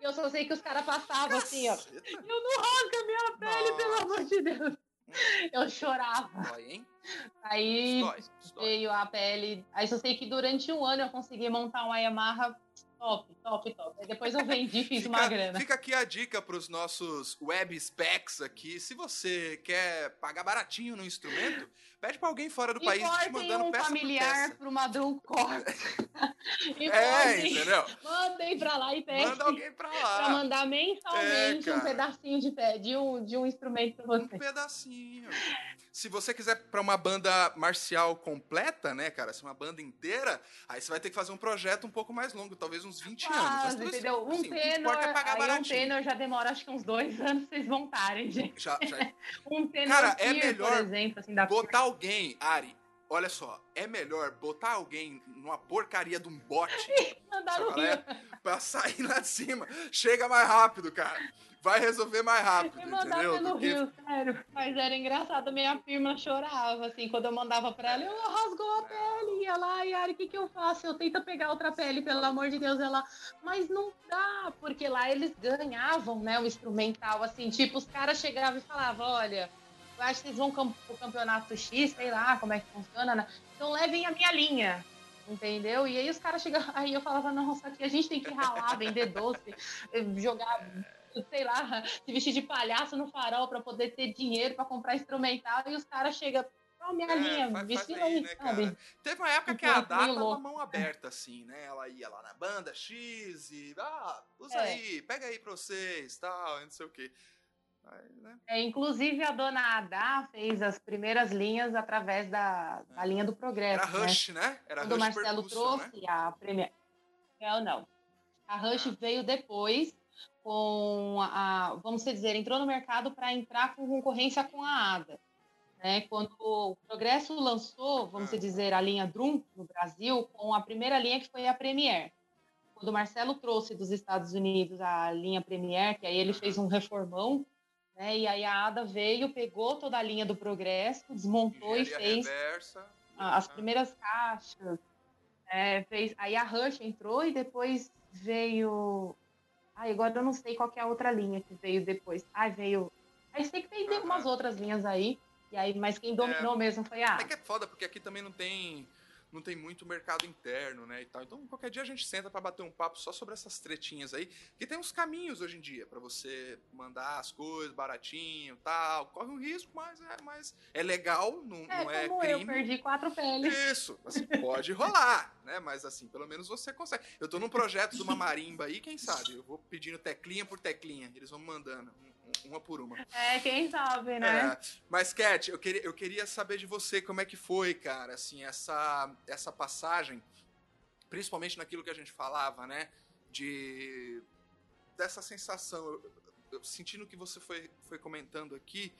Eu só sei que os caras passavam assim, ó. Eu não rasga minha pele, Nossa. pelo amor de Deus. Eu chorava. Dói? Aí veio a pele. Aí só sei que durante um ano eu consegui montar uma Yamaha Top, top, top. Aí depois eu vendi, fiz fica, uma grana. Fica aqui a dica para os nossos web specs aqui. Se você quer pagar baratinho no instrumento, pede para alguém fora do país te mandando um peça familiar para uma Drum Corp. é, entendeu? Mandem para lá e pede. Manda alguém para lá. Para mandar mensalmente é, um pedacinho de, pé, de, um, de um instrumento para você. Um pedacinho. Se você quiser para uma banda marcial completa, né, cara, se uma banda inteira, aí você vai ter que fazer um projeto um pouco mais longo, talvez uns 20 anos. Mas, entendeu? Um assim, tenor, é pagar aí um tenor já demora acho que uns dois anos pra vocês montarem, gente. Já, já... *laughs* um tenor cara, é melhor exemplo, assim, botar alguém, Ari, olha só, é melhor botar alguém numa porcaria de um bote *laughs* no rio. pra sair lá de cima. Chega mais rápido, cara vai resolver mais rápido, entendeu? pelo rio, sério. Mas era engraçado, minha prima chorava, assim, quando eu mandava pra ela, eu rasgou a pele, ia lá, Yari, o que que eu faço? Eu tento pegar outra pele, pelo amor de Deus, ela, mas não dá, porque lá eles ganhavam, né, o instrumental, assim, tipo, os caras chegavam e falavam, olha, eu acho que eles vão pro campeonato X, sei lá como é que funciona, né? Então levem a minha linha, entendeu? E aí os caras chegavam, *laughs* aí eu falava, nossa, aqui a gente tem que ralar, vender doce, jogar sei lá, se vestir de palhaço no farol para poder ter dinheiro para comprar instrumental e os caras chegam oh, minha é, linha, vestindo aí, né, sabe? Cara? Teve uma época que a Dá tava mão aberta, assim, né? Ela ia lá na banda X e, ah, usa é. aí, pega aí pra vocês, tal, não sei o quê. Né? é, inclusive, a dona Adá fez as primeiras linhas através da, da linha do progresso. Era Rush, né? né? Era Quando Rush o Marcelo trouxe né? a primeira. Eu não. A Rush ah. veio depois com a, vamos dizer, entrou no mercado para entrar com concorrência com a ADA. Né? Quando o Progresso lançou, vamos dizer, a linha Drum no Brasil, com a primeira linha que foi a Premier. Quando o Marcelo trouxe dos Estados Unidos a linha Premier, que aí ele fez um reformão, né? e aí a ADA veio, pegou toda a linha do Progresso, desmontou e fez reversa. as primeiras caixas. É, fez, aí a Rush entrou e depois veio Ai, agora eu não sei qual é a outra linha que veio depois. Ai, veio. Aí sei que tem uhum. umas outras linhas aí. E aí, mas quem dominou é, mesmo foi a. É que é foda, porque aqui também não tem não tem muito mercado interno, né, e tal. Então, qualquer dia a gente senta para bater um papo só sobre essas tretinhas aí, que tem uns caminhos hoje em dia para você mandar as coisas baratinho, tal. Corre um risco, mas é, mas é legal, não é, não é como crime. eu perdi quatro peles. Isso, assim, pode rolar, *laughs* né? Mas assim, pelo menos você consegue. Eu tô num projeto de uma marimba aí, quem sabe? Eu vou pedindo teclinha por teclinha, eles vão mandando uma por uma. É, quem sabe, né? É. Mas, Cat, eu queria, eu queria saber de você como é que foi, cara, assim, essa, essa passagem, principalmente naquilo que a gente falava, né? De. dessa sensação. Eu, eu, sentindo que você foi, foi comentando aqui,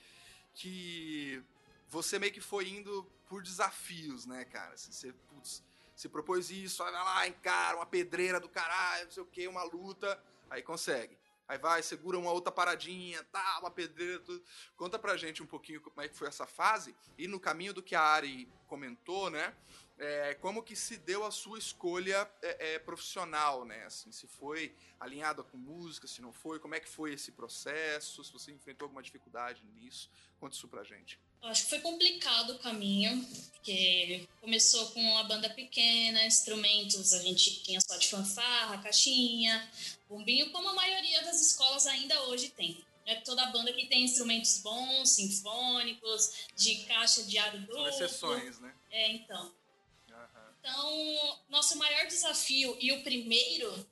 que você meio que foi indo por desafios, né, cara? Assim, você putz, se propôs isso, vai lá, encara uma pedreira do caralho, não sei o que, uma luta, aí consegue. Aí vai, segura uma outra paradinha, tá, uma pedreira, tudo. Conta pra gente um pouquinho como é que foi essa fase e no caminho do que a Ari comentou, né? É, como que se deu a sua escolha é, é, profissional, né? Assim, se foi alinhada com música, se não foi, como é que foi esse processo, se você enfrentou alguma dificuldade nisso, conta isso pra gente. Acho que foi complicado o caminho, porque começou com uma banda pequena, instrumentos a gente tinha só de fanfarra, caixinha, bombinho, como a maioria das escolas ainda hoje tem. É toda banda que tem instrumentos bons, sinfônicos, de caixa de ar duplo. São exceções, né? É, então. Então, nosso maior desafio e o primeiro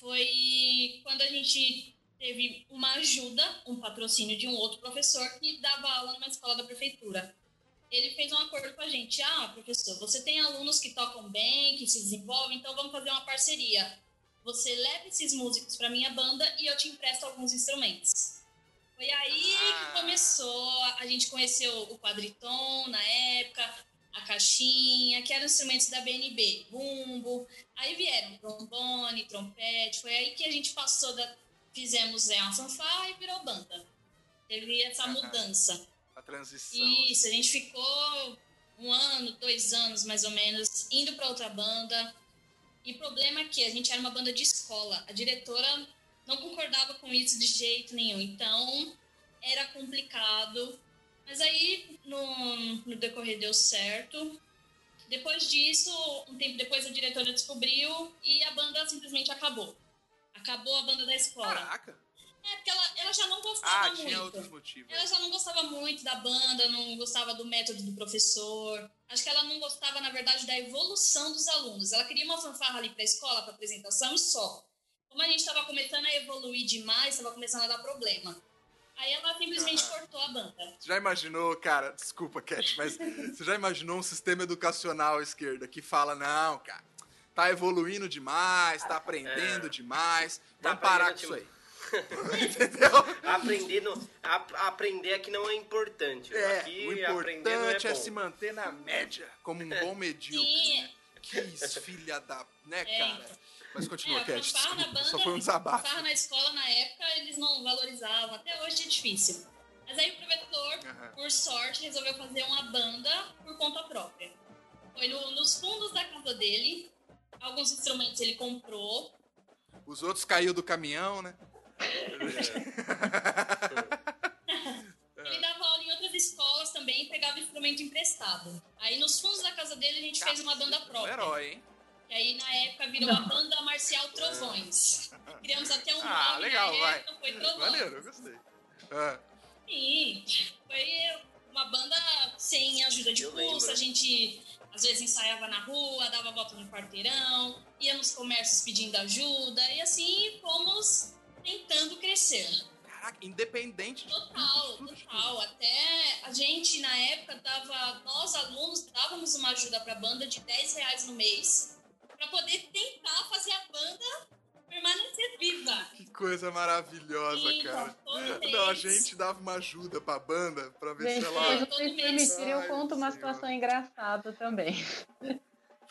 foi quando a gente teve uma ajuda, um patrocínio de um outro professor que dava aula numa escola da prefeitura. Ele fez um acordo com a gente: ah, professor, você tem alunos que tocam bem, que se desenvolvem, então vamos fazer uma parceria. Você leva esses músicos para minha banda e eu te empresto alguns instrumentos. Foi aí que ah. começou, a gente conheceu o quadriton na época, a caixinha, que eram instrumentos da BNB, bumbo. Aí vieram trombone, trompete. Foi aí que a gente passou da. Fizemos é, uma fanfarra e virou banda. Teve essa mudança. A transição. Isso, a gente ficou um ano, dois anos mais ou menos, indo para outra banda. E o problema é que a gente era uma banda de escola. A diretora não concordava com isso de jeito nenhum. Então, era complicado. Mas aí, no, no decorrer, deu certo. Depois disso, um tempo depois, a diretora descobriu e a banda simplesmente acabou. Acabou a banda da escola. Caraca! É, porque ela, ela já não gostava ah, muito. tinha outros motivos. Ela já não gostava muito da banda, não gostava do método do professor. Acho que ela não gostava, na verdade, da evolução dos alunos. Ela queria uma fanfarra ali para a escola, para apresentação e só. Como a gente estava começando a evoluir demais, estava começando a dar problema. Aí ela simplesmente ah. cortou a banda. Você já imaginou, cara, desculpa, Cat, mas você já imaginou um sistema educacional à esquerda que fala, não, cara, tá evoluindo demais, tá aprendendo é. demais, tá vamos parar com isso aí. *laughs* Entendeu? Aprendendo, a, aprender aqui não é importante. É, aqui o importante é, é, se manter na média, como um bom *laughs* medíocre. Sim. Que filha da. né, é, cara? Mas continua, é, Cat. Banda, só foi um desabafo. Fanfarra na escola, na época, eles não valorizavam. Até hoje é difícil. Mas aí o professor, uhum. por sorte, resolveu fazer uma banda por conta própria. Foi no, nos fundos da casa dele. Alguns instrumentos ele comprou. Os outros caiu do caminhão, né? ele dava aula em outras escolas também e pegava instrumento emprestado. Aí nos fundos da casa dele a gente fez uma banda própria. Um herói, hein? E aí, na época, virou a banda marcial Trovões. Criamos até um ah, nome legal, na vai. época, foi Trovões. Maneiro, eu gostei. Ah. Sim, foi uma banda sem ajuda de custo, a gente às vezes ensaiava na rua, dava volta no quarteirão, ia nos comércios pedindo ajuda, e assim fomos tentando crescer. Caraca, independente Total, total. Até a gente, na época, dava, nós alunos, dávamos uma ajuda pra banda de 10 reais no mês para poder tentar coisa maravilhosa, Sim, cara. Não, a gente dava uma ajuda pra banda pra ver gente, se ela. Se vocês permitirem, eu conto uma situação engraçada também.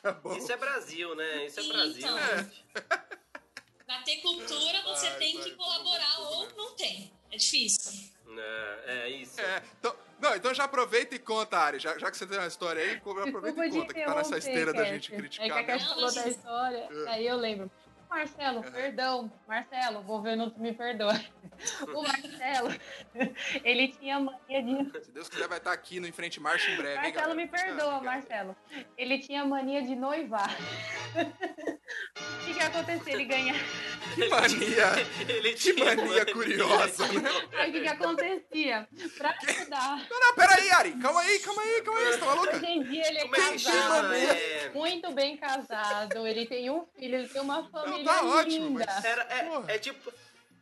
Tá bom. Isso é Brasil, né? Isso é Brasil. Então, é. Pra ter cultura, você vai, tem vai, que colaborar ou não tem. É difícil. É, é isso. É, então, não, então já aproveita e conta, Ari. Já, já que você tem uma história aí, aproveita e conta, que tá nessa esteira da gente criticar. É que a Cat falou da história, é. aí eu lembro. Marcelo, é. perdão, Marcelo, vou ver não me perdoa. O Marcelo, *laughs* ele tinha mania de. Se Deus quiser, vai estar aqui no Enfrente Marcha em breve. Marcelo, hein, me perdoa, Marcelo. Ele tinha mania de noivar. *laughs* O que, que acontecia? Ele ganha. Que mania! Ele que mania curiosa, né? Aí o que, que acontecia? Pra ajudar. Não, não, peraí, Ari. Calma aí, calma aí, calma aí. Você tá maluca? Hoje em dia ele é Como casado. É... Muito bem casado. Ele tem um filho, ele tem uma família. Não, tá ótimo, mas... Era, é, é tipo.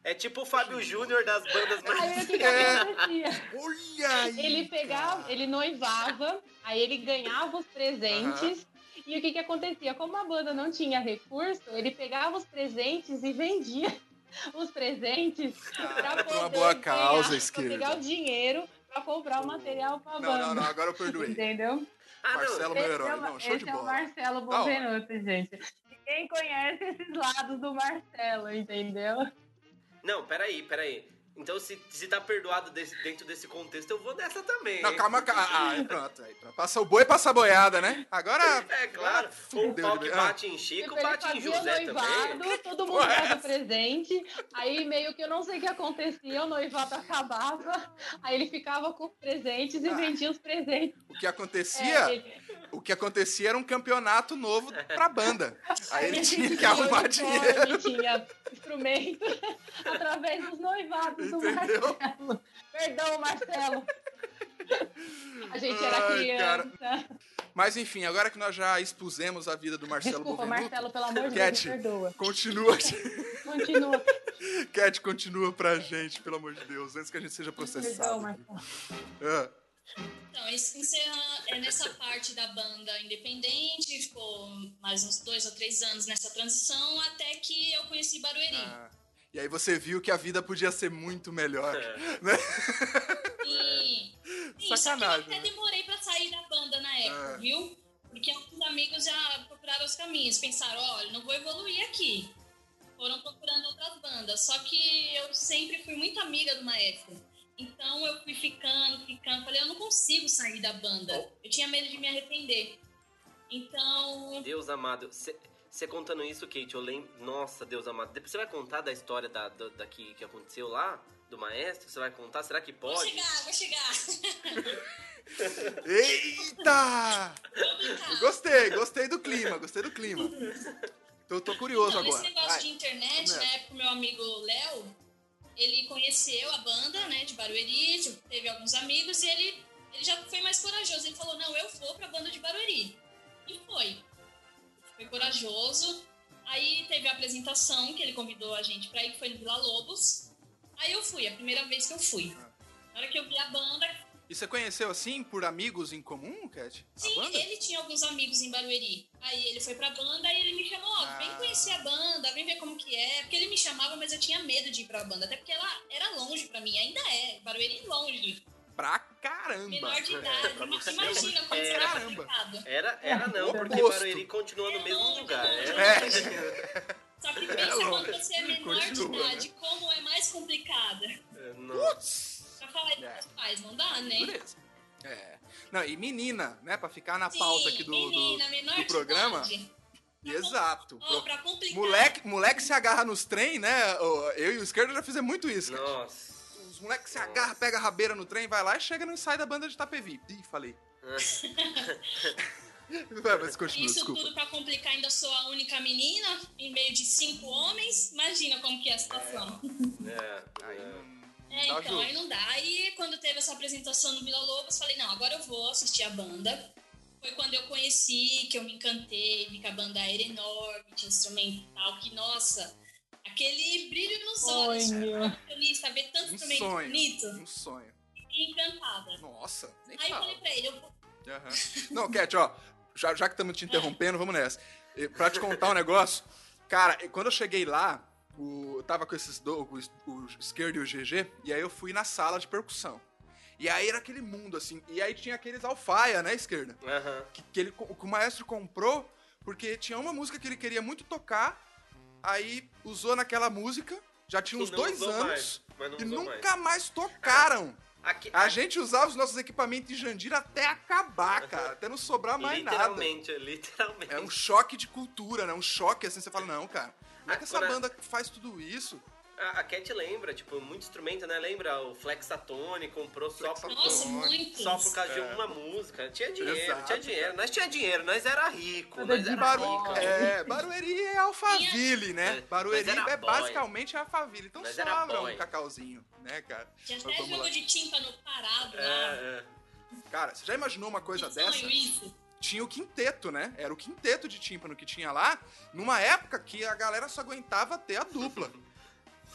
É tipo o Fábio Júnior das bandas mais. Aí o que, que acontecia? Olha aí, Ele pegava, cara. ele noivava, aí ele ganhava os presentes. E o que, que acontecia? Como a banda não tinha recurso, ele pegava os presentes e vendia *laughs* os presentes para uma boa causa, esquerda. pegar o dinheiro pra comprar o material pra Não, banda. não, não, agora eu perdoei. Entendeu? Ah, Marcelo, não. meu Esse herói. é o- Não, show esse de é o bola. Marcelo. Bovenuto, gente. Ninguém conhece esses lados do Marcelo, entendeu? Não, peraí, peraí. Então, se, se tá perdoado desse- dentro desse contexto, eu vou nessa também. Não, calma, calma. Ah, aí pronto, aí pronto. Passa o boi, passa a boiada, né? Agora. É claro. agora Um pau que. Ah, bate em Chico, Tipo, ele bate em José noivado, também. todo mundo é dava essa? presente, aí meio que eu não sei o que acontecia, o noivado acabava, aí ele ficava com os presentes e Ah. vendia os presentes. O que acontecia, É, ele- o que acontecia era um campeonato novo pra banda. *laughs* Aí ele tinha que arrumar dinheiro. Tinha instrumento *laughs* através dos noivados do Entendeu? Marcelo. Perdão, Marcelo. A gente era Ai, criança. Mas enfim, agora que nós já expusemos a vida do Marcelo Desculpa, Bovenuto, Marcelo, pelo amor de Cat. Deus, perdoa. continua. Continua. *laughs* Cat, continua pra gente, pelo amor de Deus, antes que a gente seja Perdão, processado. Marcelo. Ah, Então, isso encerra é nessa parte da banda independente, ficou mais uns dois ou três anos nessa transição, até que eu conheci Barueri. ah. E aí você viu que a vida podia ser muito melhor. É. *laughs* Né? Só que Sacanagem, eu até né? demorei pra sair da banda na época, Ah. viu? Porque alguns amigos já procuraram os caminhos, pensaram, olha, não vou evoluir aqui. Foram procurando outras bandas. Só que eu sempre fui muito amiga do maestro. Então eu fui ficando, ficando. Falei, eu não consigo sair da banda. Eu tinha medo de me arrepender. Então, Deus amado, você contando isso, Kate, eu lembro. Nossa, Deus amado. Depois você vai contar da história da, da, da que, que aconteceu lá? Do maestro? Você vai contar? Será que vou pode? chegar, vou chegar. Eita! Vou brincar. Gostei, gostei do clima, gostei do clima. Tô, tô curioso Então, agora. nesse negócio Vai. de internet, Começa. na época, o meu amigo Léo, ele conheceu a banda, né, de Barueri, teve alguns amigos, e ele, ele já foi mais corajoso. Ele falou, não, eu vou pra banda de Barueri. E foi. Foi corajoso. Aí teve a apresentação que ele convidou a gente pra ir, que foi no Vila Lobos. Aí eu fui, a primeira vez que eu fui. Na hora que eu vi a banda, E você conheceu assim por amigos em comum, Cat? Sim, banda? ele tinha alguns amigos em Barueri. Aí ele foi pra banda e ele me chamou, ó, vem Ah. conhecer a banda, vem ver como que é. Porque ele me chamava, mas eu tinha medo de ir pra banda. Até porque ela era longe pra mim, ainda é. Barueri longe. Pra caramba! Menor de idade. pra você. Imagina como É. será Caramba. complicado. Era, era não, porque Oposto. Barueri continua no É mesmo longe, lugar. longe. É. Só que pensa longe. quando você é menor Continua, de idade, como é mais complicado. É. Putz! Pra falar isso É. pais, não dá, né? Beleza. É. Não, e menina, né? Pra ficar na pauta aqui do, do- menina, menor do de programa. idade. Exato. Pra complicar. Moleque, moleque se agarra nos trem, né? Eu e o esquerdo já fizemos muito isso. cara. Nossa. Os moleques se agarram, pega a rabeira no trem, vai lá e chega no ensaio da banda de Itapevi. Ih, falei. *laughs* Vai, mas continua, Isso desculpa. tudo pra complicar, ainda sou a única menina em meio de cinco homens. Imagina como que é a situação. É, Aí é. não É, então, jogo. aí não dá. Aí quando teve essa apresentação no Vila Lobos, falei, não, agora eu vou assistir a banda. Foi quando eu conheci, que eu me encantei, vi que a banda era enorme, tinha instrumental, que, nossa, aquele brilho nos olhos. Sonho. Ver tanto Um instrumento sonho. bonito. Um sonho. Fiquei encantada. Nossa, nem Aí eu fala. falei pra ele, eu vou Aham. Não, Cat, ó, já, já que estamos te interrompendo, vamos nessa. Pra te contar um negócio, cara, quando eu cheguei lá, o, eu tava com esses dois, o, o esquerdo e o GG, e aí eu fui na sala de percussão. E aí era aquele mundo, assim, e aí tinha aqueles alfaia, né, esquerda? Aham. Que, que, ele, que o maestro comprou porque tinha uma música que ele queria muito tocar, aí usou naquela música, já tinha uns dois anos, mais, e nunca mais tocaram. *laughs* Aqui, A gente usava os nossos equipamentos de Jandira até acabar, cara. Até não sobrar mais nada. literalmente, literalmente. É um choque de cultura, né? Um choque assim, você fala, não, cara. Como é que essa banda faz tudo isso? A, a Cat lembra, tipo, muito instrumento, né? Lembra o Flexatone, comprou só por. Nossa, só por causa É. de uma música. Tinha dinheiro, Exato, tinha dinheiro. cara. Nós tinha dinheiro, nós era rico, nós era Baru... rica. É, Barueri é Alphaville, né? É, Barueri é basicamente Alphaville. Então era sobra um cacauzinho, né, cara? Tinha Mas até jogo lá. de tímpano parado lá. É, é. Cara, você já imaginou uma coisa Que dessa? isso. Tinha o quinteto, né? Era o quinteto de tímpano que tinha lá, numa época que a galera só aguentava ter a dupla. *laughs*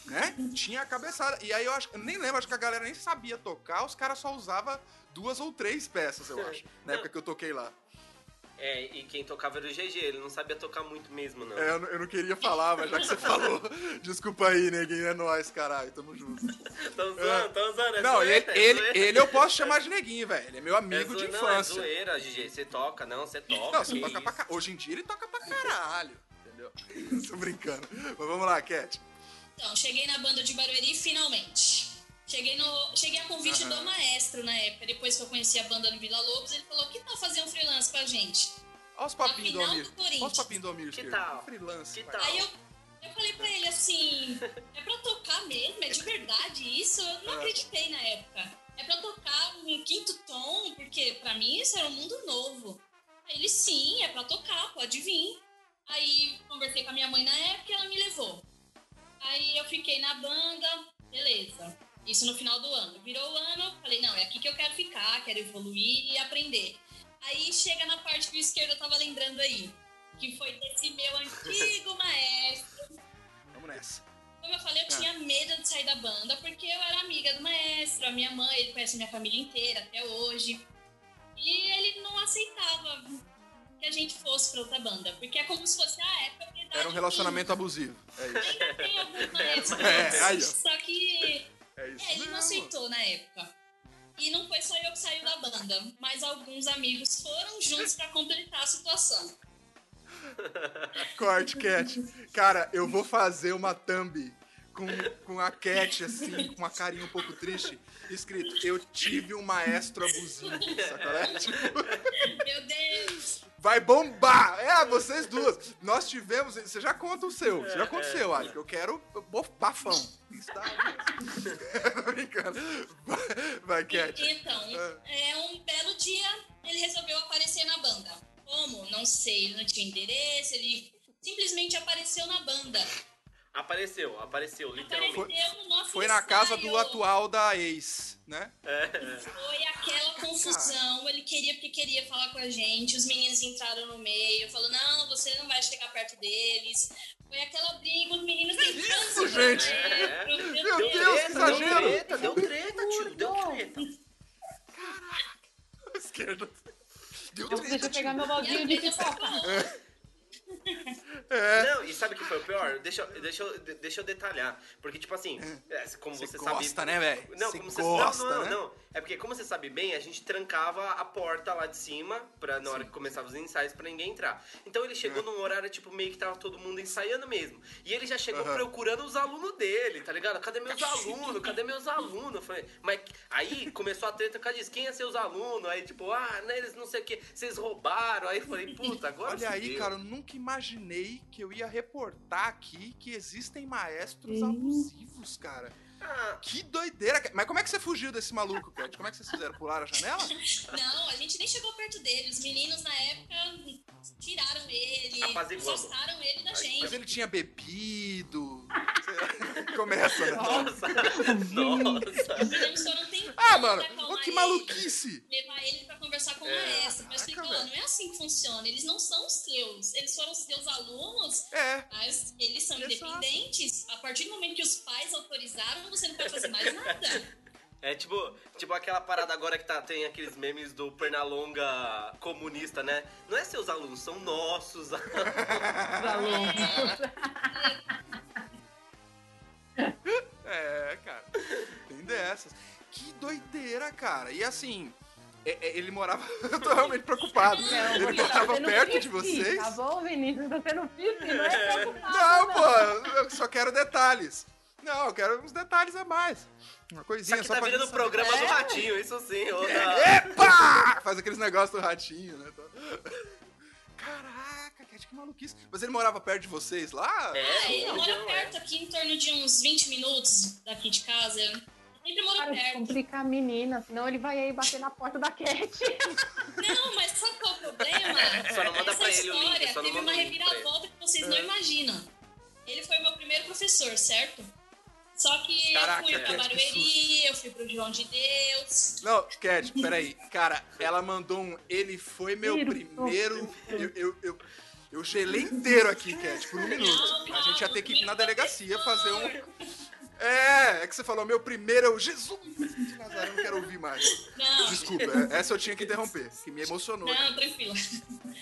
Né? Tinha a cabeçada. E aí eu acho, eu nem lembro, acho que a galera nem sabia tocar, os caras só usavam duas ou três peças, eu acho, na época que eu toquei lá. É, e quem tocava era o GG, ele não sabia tocar muito mesmo, não. É, eu, não- eu não queria falar, mas já que você *laughs* falou, desculpa aí, neguinho, é nóis, caralho, tamo junto. Tão zoando, tão zoando, é Não, ele, zoeira, é ele, zoeira. ele eu posso chamar de neguinho, velho, ele é meu É amigo zo- de não, infância. é zoeira, GG, você toca, não, você toca. Não, você toca pra caralho. Hoje em dia ele toca pra caralho, entendeu? *laughs* Tô brincando. Mas vamos lá, Cat. Então, cheguei na banda de Barueri finalmente. Cheguei, no, cheguei a convite Aham. do maestro na época. Depois que eu conheci a banda no Vila Lobos, ele falou: que tal fazer um freelance com a gente? Olha os papinhos do Almir. Olha os papinhos do Almir. Que tal? Freelance. Que tal? Aí eu, eu falei pra ele assim: é pra tocar mesmo? É de verdade isso? Eu não É. acreditei na época. É pra tocar um quinto tom, porque pra mim isso era um mundo novo. Aí ele: sim, é pra tocar, pode vir. Aí conversei com a minha mãe na época e ela me levou. Aí eu fiquei na banda, beleza. Isso no final do ano. Virou o ano, falei, não, é aqui que eu quero ficar, quero evoluir e aprender. Aí chega na parte que o esquerdo tava lembrando aí, que foi desse meu *laughs* antigo maestro. Vamos nessa. Como eu falei, eu Ah. tinha medo de sair da banda, porque eu era amiga do maestro, a minha mãe, ele conhece a minha família inteira até hoje. E ele não aceitava que a gente fosse pra outra banda, porque é como se fosse, ah, é propriedade Era um relacionamento abusivo. É isso. Ainda tem alguns *laughs* maestros, É, aí, ó. só que É isso. é, ele não aceitou na época. E não foi só eu que saiu da banda, mas alguns amigos foram juntos pra completar a situação. *laughs* Corte, Cat. Cara, eu vou fazer uma thumb com, com a Cat, assim, com uma carinha um pouco triste, escrito, eu tive um maestro abusivo? Tipo, *laughs* Meu Deus! Vai bombar! É, vocês duas. Nós tivemos, você já conta o seu, você já conta o seu, Alex, eu quero bafão. Está *laughs* brincando. Vai, vai, Cat. Então, é um belo dia, ele resolveu aparecer na banda. Como? Não sei, ele não tinha endereço, ele simplesmente apareceu na banda. Apareceu, apareceu, literalmente. Apareceu no nosso Foi na casa do atual da ex, né? Foi aquela confusão, ele queria porque queria falar com a gente, os meninos entraram no meio, falou, não, você não vai chegar perto deles. Foi aquela briga, os meninos tentando isso, se gente? proteger. Meu Meu Deus, que Deu exagero! treta, deu treta, tio, deu treta. *laughs* Esquerda. Deu Eu, deixa treta, eu pegar meu baldinho de pipoca. É. Não, e sabe o que foi o pior? Deixa, eu- deixa, deixa eu detalhar. Porque, tipo assim, é, como Você você, gosta, sabe. né, velho? Não, Você como você gosta, não, não, né? não. É porque, como você sabe bem, a gente trancava a porta lá de cima, pra, na hora que começava os ensaios, pra ninguém entrar. Então ele chegou num horário, tipo, meio que tava todo mundo ensaiando mesmo. E ele já chegou Aham. procurando os alunos dele, tá ligado? Cadê meus alunos? Cadê meus alunos? Eu falei, mas aí começou a treta por causa disso. Quem é seus alunos? Aí, tipo, ah, né, eles não sei o que, vocês roubaram. Aí eu falei, *laughs* puta, agora Olha aí, fudeu. cara, eu nunca imaginei que eu ia reportar aqui que existem maestros abusivos, cara. Que doideira. Mas como é que você fugiu desse maluco, Cat? Como é que vocês fizeram? Pularam a janela? *laughs* Não, a gente nem chegou perto dele. Os meninos na época tiraram ele, afastaram ele da Ai, Mas gente. ele tinha bebido. *laughs* Começa, né? nossa, *laughs* Os nossa. meninos foram tentando Ah, mano, ô, que ele, maluquice. levar ele conversar com o É. maestro. Mas Caraca, velho. não é assim que funciona. Eles não são seus. Eles foram seus alunos, É. mas eles são Exato. independentes. A partir do momento que os pais autorizaram, você não pode fazer mais nada. *laughs* É tipo, tipo aquela parada agora que tá, tem aqueles memes do Pernalonga comunista, né? Não é seus alunos, são nossos *laughs* alunos. É, cara. Tem dessas. Que doideira, cara. E assim, ele morava. *laughs* Eu tô realmente preocupado. Não, Ele você tá morava perto de vocês? Tá bom, Vinícius? Tá sendo pipi, não é preocupado, Não, pô, eu só quero detalhes. Não, eu quero uns detalhes a mais. Uma coisinha aqui só tá pra virando o programa do É. ratinho, isso sim. ô, É, Epa! Faz aqueles negócios do ratinho, né? Caraca, Cat, que maluquice. Mas ele morava perto de vocês lá? É, ele não, mora não, perto aqui, em torno de uns 20 minutos daqui de casa. Sempre mora Para perto. complicar a menina, senão ele vai aí bater na porta da Cat. Não, mas sabe qual é o problema? *laughs* Só não manda Essa pra ele o link, história só não teve manda uma o link pra ele. reviravolta que vocês não imaginam. Ele foi meu primeiro professor, certo? Só que Caraca, eu fui pra que Barueri, eu fui pro João de Deus. Não, Cat, peraí. Cara, ela mandou um. Ele foi meu Tiro, primeiro. Eu, eu, eu, eu gelei inteiro aqui, Cat, por um minuto. A gente ia ter que ir na delegacia fazer um. É, é que você falou, meu primeiro é o Jesus de Nazaré, eu não quero ouvir mais. Não. Desculpa, é, essa eu tinha que interromper, que me emocionou. Não, tranquilo.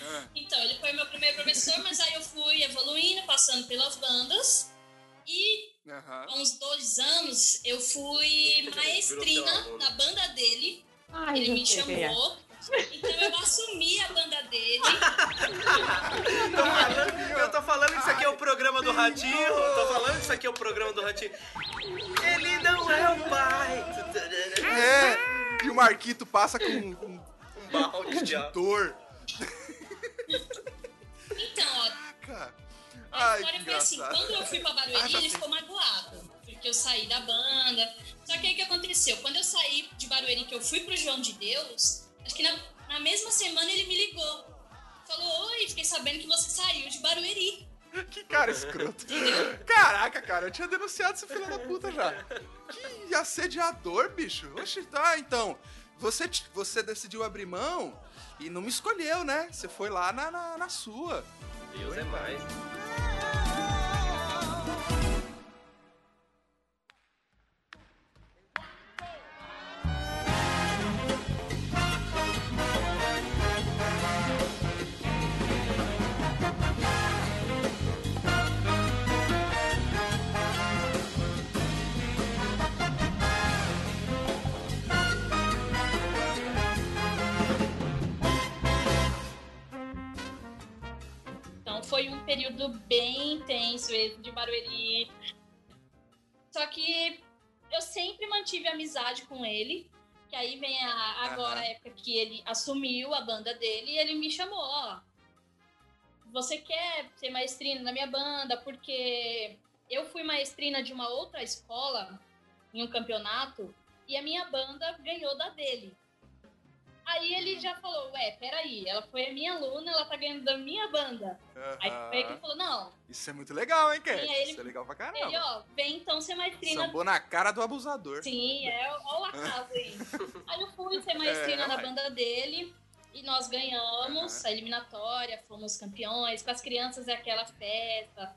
Ah. Então, ele foi meu primeiro professor, mas aí eu fui evoluindo, passando pelas bandas. E Aham. há uns dois anos eu fui maestrina da banda dele. Ai, Ele me é. chamou. Então eu assumi a banda dele. *laughs* Eu tô falando que isso aqui é o programa do Ratinho. Tô falando que isso aqui é o programa do Ratinho. Ele não é o pai. É, e o Marquito passa com um, um Um balde de dor. Então, ó, Caraca. A Ai, história foi assim, quando eu fui pra Ah, Barueri, já ele ficou magoado, porque eu saí da banda. Só que aí o que aconteceu? Quando eu saí de Barueri, que eu fui pro João de Deus, acho que na, na mesma semana ele me ligou. Falou, oi, fiquei sabendo que você saiu de Barueri. *laughs* Que cara escroto. Caraca, cara, eu tinha denunciado esse filho da puta já. Que assediador, bicho. Oxe, tá, então. Você, você decidiu abrir mão e não me escolheu, né? Você foi lá na, na, na sua. Deus é mais. Foi um período bem intenso de Barueri. Só que eu sempre mantive amizade com ele. Que aí vem a, agora Aham. a época que ele assumiu a banda dele e ele me chamou, ó. Você quer ser maestrina na minha banda? Porque eu fui maestrina de uma outra escola em um campeonato e a minha banda ganhou da dele. Aí ele já falou, ué, peraí, ela foi a minha aluna, ela tá ganhando da minha banda. Aí foi aí que ele falou, não, Isso é muito legal, hein, Cat? Ele- Isso é legal pra ele, caramba. ó, vem então ser maestrina. Sambou na cara do abusador. Sim, é, ó o acaso aí. *laughs* aí eu fui ser maestrina É, da banda dele e nós ganhamos a eliminatória, fomos campeões, com as crianças é aquela festa.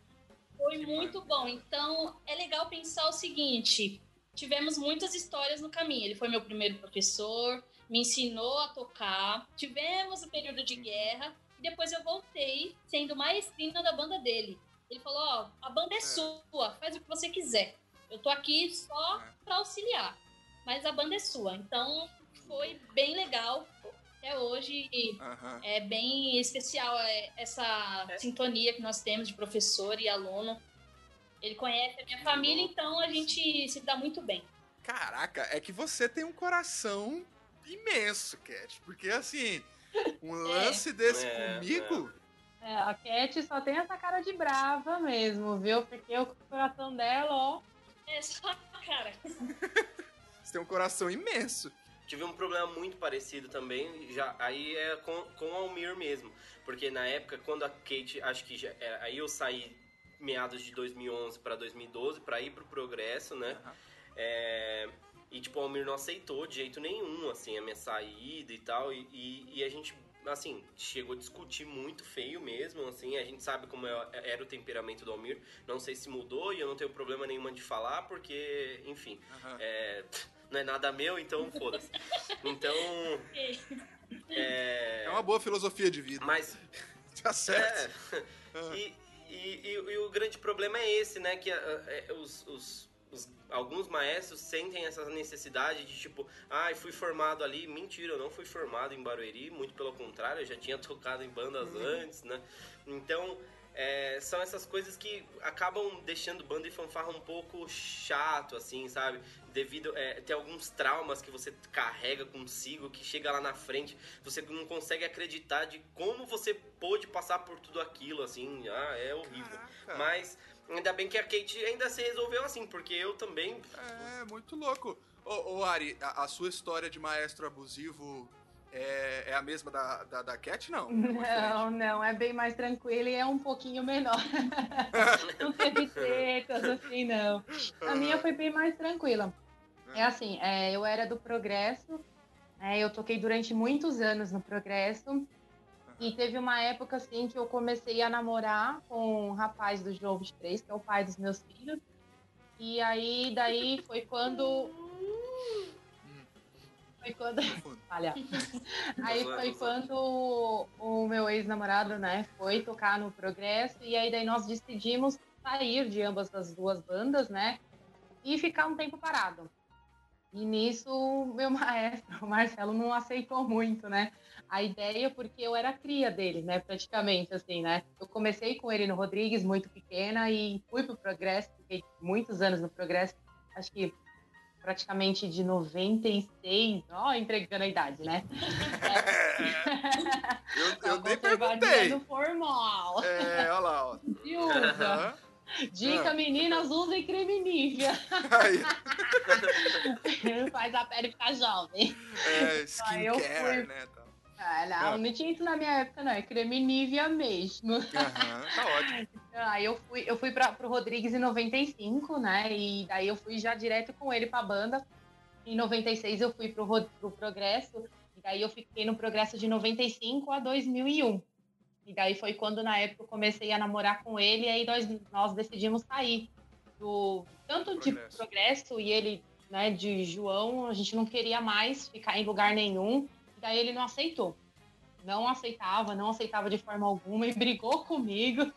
Foi Que muito bom. Então é legal pensar o seguinte: tivemos muitas histórias no caminho. Ele foi meu primeiro professor, me ensinou a tocar, tivemos o período de guerra e depois eu voltei sendo maestrina da banda dele. Ele falou: Ó, a banda é, sua, faz o que você quiser. Eu tô aqui só É. pra auxiliar, mas a banda é sua. Então foi bem legal até hoje. E Aham. é bem especial é, essa É. sintonia que nós temos de professor e aluno. Ele conhece a minha família, então a gente se dá muito bem. Caraca, é que você tem um coração imenso, Cat. Porque assim, um *laughs* lance desse É, comigo. É, a Cat só tem essa cara de brava mesmo, viu? Porque o coração dela, ó. É só, cara. *laughs* Você tem um coração imenso. Tive um problema muito parecido também, já aí é com, com o Almir mesmo. Porque na época, quando a Kate, acho que já, é, aí eu saí meados de 2011 para 2012 para ir pro Progresso, né? Aham. É, e tipo, o Almir não aceitou de jeito nenhum, assim, a minha saída e tal. E, e, e a gente, assim, chegou a discutir muito feio mesmo, assim. A gente sabe como é- era o temperamento do Almir. Não sei se mudou e eu não tenho problema nenhuma de falar, porque, enfim, Aham. é, não é nada meu, então foda-se. Então. É, É uma boa filosofia de vida. Mas. *laughs* Tá certo. É, Ah. e, e- e- e o grande problema é esse, né? Que ah, é, os, os- os- alguns maestros sentem essa necessidade de tipo, ai, fui formado ali. Mentira, eu não fui formado em Barueri, muito pelo contrário, eu já tinha *laughs* tocado em bandas antes, né? Então, é, são essas coisas que acabam deixando banda e fanfarra um pouco chato, assim, sabe? Devido é, ter alguns traumas que você carrega consigo, que chega lá na frente, você não consegue acreditar de como você pôde passar por tudo aquilo, assim, ah, é horrível. Caraca. Mas ainda bem que a Kate ainda se resolveu assim, porque eu também. É, muito louco. Ô, ô Ari, a, a sua história de maestro abusivo é, é a mesma da, da, da Cat, não? *laughs* Não, não, é bem mais tranquilo e é um pouquinho menor. não teve tretas assim, não. A minha foi bem mais tranquila. É assim, é, eu era do Progresso, é, eu toquei durante muitos anos no Progresso. E teve uma época assim que eu comecei a namorar com um rapaz do João 23, que é o pai dos meus filhos. E aí, daí foi quando. Foi quando. *laughs* Olha. Aí foi quando o, o meu ex-namorado, né, foi tocar no Progresso. E aí, daí nós decidimos sair de ambas as duas bandas, né? E ficar um tempo parado. E nisso, meu *laughs* maestro, o Marcelo, não aceitou muito, né? A ideia, porque eu era cria dele, né? Praticamente, assim, né? Eu comecei com ele no Rodrigues, muito pequena, e fui pro Progresso, fiquei muitos anos no Progresso, acho que praticamente de 96, ó, entregando a idade, né? É. *laughs* eu, eu nem perguntei. formal. É, olha lá, ó. *laughs* Viúva. Dica, meninas, usem creme Nivea. Faz a pele ficar jovem. É, skincare, né? Ah, não, ah. não tinha isso na minha época, não. É creme Nivea mesmo. Aham, tá ótimo. Aí eu fui, eu fui pra, pro Rodrigues em 95, né? E daí eu fui já direto com ele pra banda. Em 96 eu fui pro, pro Progresso. E daí eu fiquei no Progresso de 95 a 2001. E daí foi quando, na época, eu comecei a namorar com ele, e aí nós, nós decidimos sair do tanto progresso. de progresso e ele, né, de João, a gente não queria mais ficar em lugar nenhum. E daí ele não aceitou. Não aceitava, não aceitava de forma alguma e *laughs* brigou comigo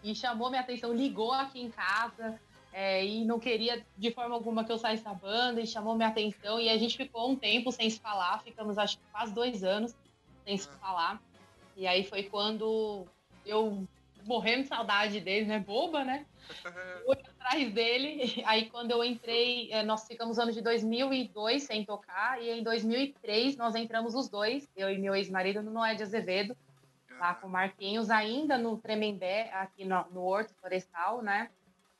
e chamou minha atenção, ligou aqui em casa. É, e não queria de forma alguma que eu saísse da banda e chamou minha atenção e a gente ficou um tempo sem se falar, ficamos acho que quase dois anos sem se falar. E aí foi quando eu, morrendo de saudade dele, né? Boba, né? *laughs* Fui atrás dele. Aí quando eu entrei, é, nós ficamos no ano de 2002 sem tocar. E em 2003 nós entramos os dois, eu e meu ex-marido, no Noé de Azevedo. Lá com o Marquinhos, ainda no Tremembé, aqui no, no Horto Florestal, né?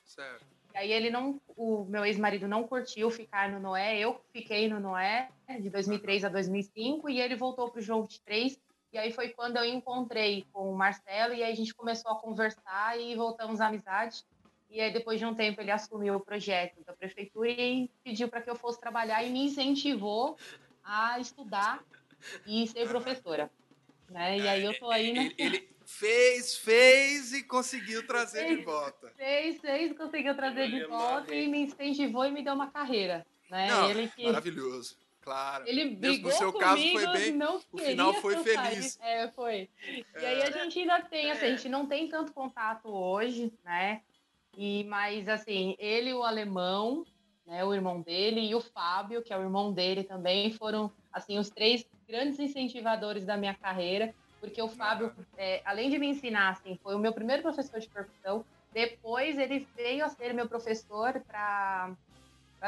Certo. E aí ele não, o meu ex-marido não curtiu ficar no Noé, eu fiquei no Noé de 2003 a 2005 e ele voltou para o jogo de três e aí foi quando eu encontrei com o Marcelo e aí a gente começou a conversar e voltamos à amizade. E aí depois de um tempo ele assumiu o projeto da prefeitura e pediu para que eu fosse trabalhar e me incentivou a estudar e ser professora. Né? E aí eu tô aí ele, ele fez, fez e conseguiu trazer fez, de volta. Fez, fez, conseguiu trazer de volta e me incentivou e me deu uma carreira. Né? Não, ele que... Maravilhoso. Claro. Ele brigou no seu comigo, caso foi bem. Não o final foi feliz. É, foi. E aí a é. gente ainda tem, assim, a gente não tem tanto contato hoje, né? E mas assim, ele o alemão, né, o irmão dele e o Fábio, que é o irmão dele também, foram assim os três grandes incentivadores da minha carreira, porque o Fábio, é, além de me ensinar, assim, foi o meu primeiro professor de percussão. Depois ele veio a ser meu professor para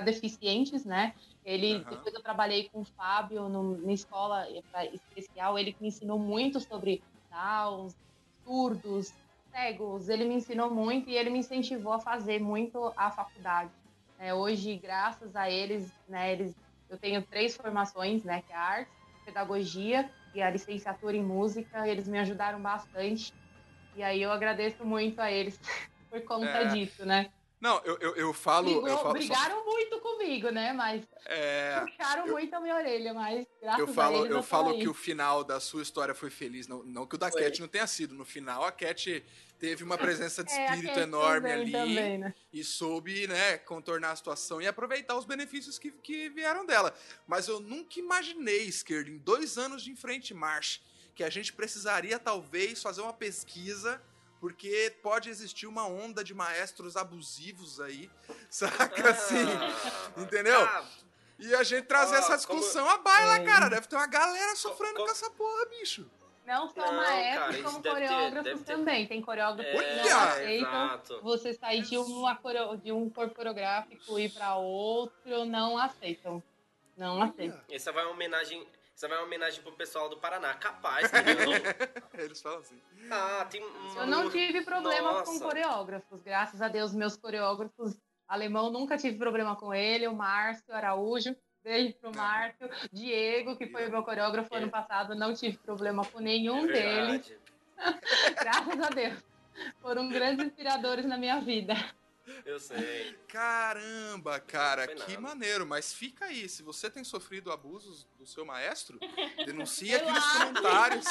deficientes, né? Ele, uhum. depois eu trabalhei com o Fábio no, na escola especial, ele me ensinou muito sobre Downs, surdos, cegos, ele me ensinou muito e ele me incentivou a fazer muito a faculdade. É, hoje, graças a eles, né, eles, eu tenho três formações, né, que é a arte, pedagogia e a licenciatura em música, eles me ajudaram bastante. E aí eu agradeço muito a eles *laughs* por conta é. disso, né? Não, eu, eu, eu falo. Brigou, eu falo brigaram só... muito comigo, né? Mas. É, puxaram eu, muito a minha orelha, mas graças eu falo, a eles, eu, eu falo que o final da sua história foi feliz. Não, não que o da foi. Cat não tenha sido. No final, a Cat teve uma *laughs* presença de é, espírito é, enorme ali também, né? e soube, né, contornar a situação e aproveitar os benefícios que, que vieram dela. Mas eu nunca imaginei, Skirt, em dois anos de enfrente marcha, que a gente precisaria talvez fazer uma pesquisa porque pode existir uma onda de maestros abusivos aí, *laughs* saca assim? Entendeu? Ah, e a gente trazer essa discussão como... à baila, é. cara. Deve ter uma galera sofrendo como... com essa porra, bicho. Não só não, maestros, cara, como coreógrafos ter, também. Tem coreógrafos é, que não aceitam você sair de, uma, de um corpo coreográfico e ir para outro, não aceitam. Não aceitam. Essa vai uma homenagem você vai uma homenagem pro pessoal do Paraná. Capaz, *laughs* não. Eles falam assim. Ah, tem Eu não tive problema Nossa. com coreógrafos. Graças a Deus, meus coreógrafos alemão nunca tive problema com ele. O Márcio Araújo. Beijo pro Márcio. Diego, que foi o meu coreógrafo é. ano passado, não tive problema com nenhum é deles. *laughs* Graças a Deus. Foram grandes inspiradores na minha vida. Eu sei. Caramba, cara, que maneiro. Mas fica aí, se você tem sofrido abusos do seu maestro, *laughs* denuncie aqui nos comentários.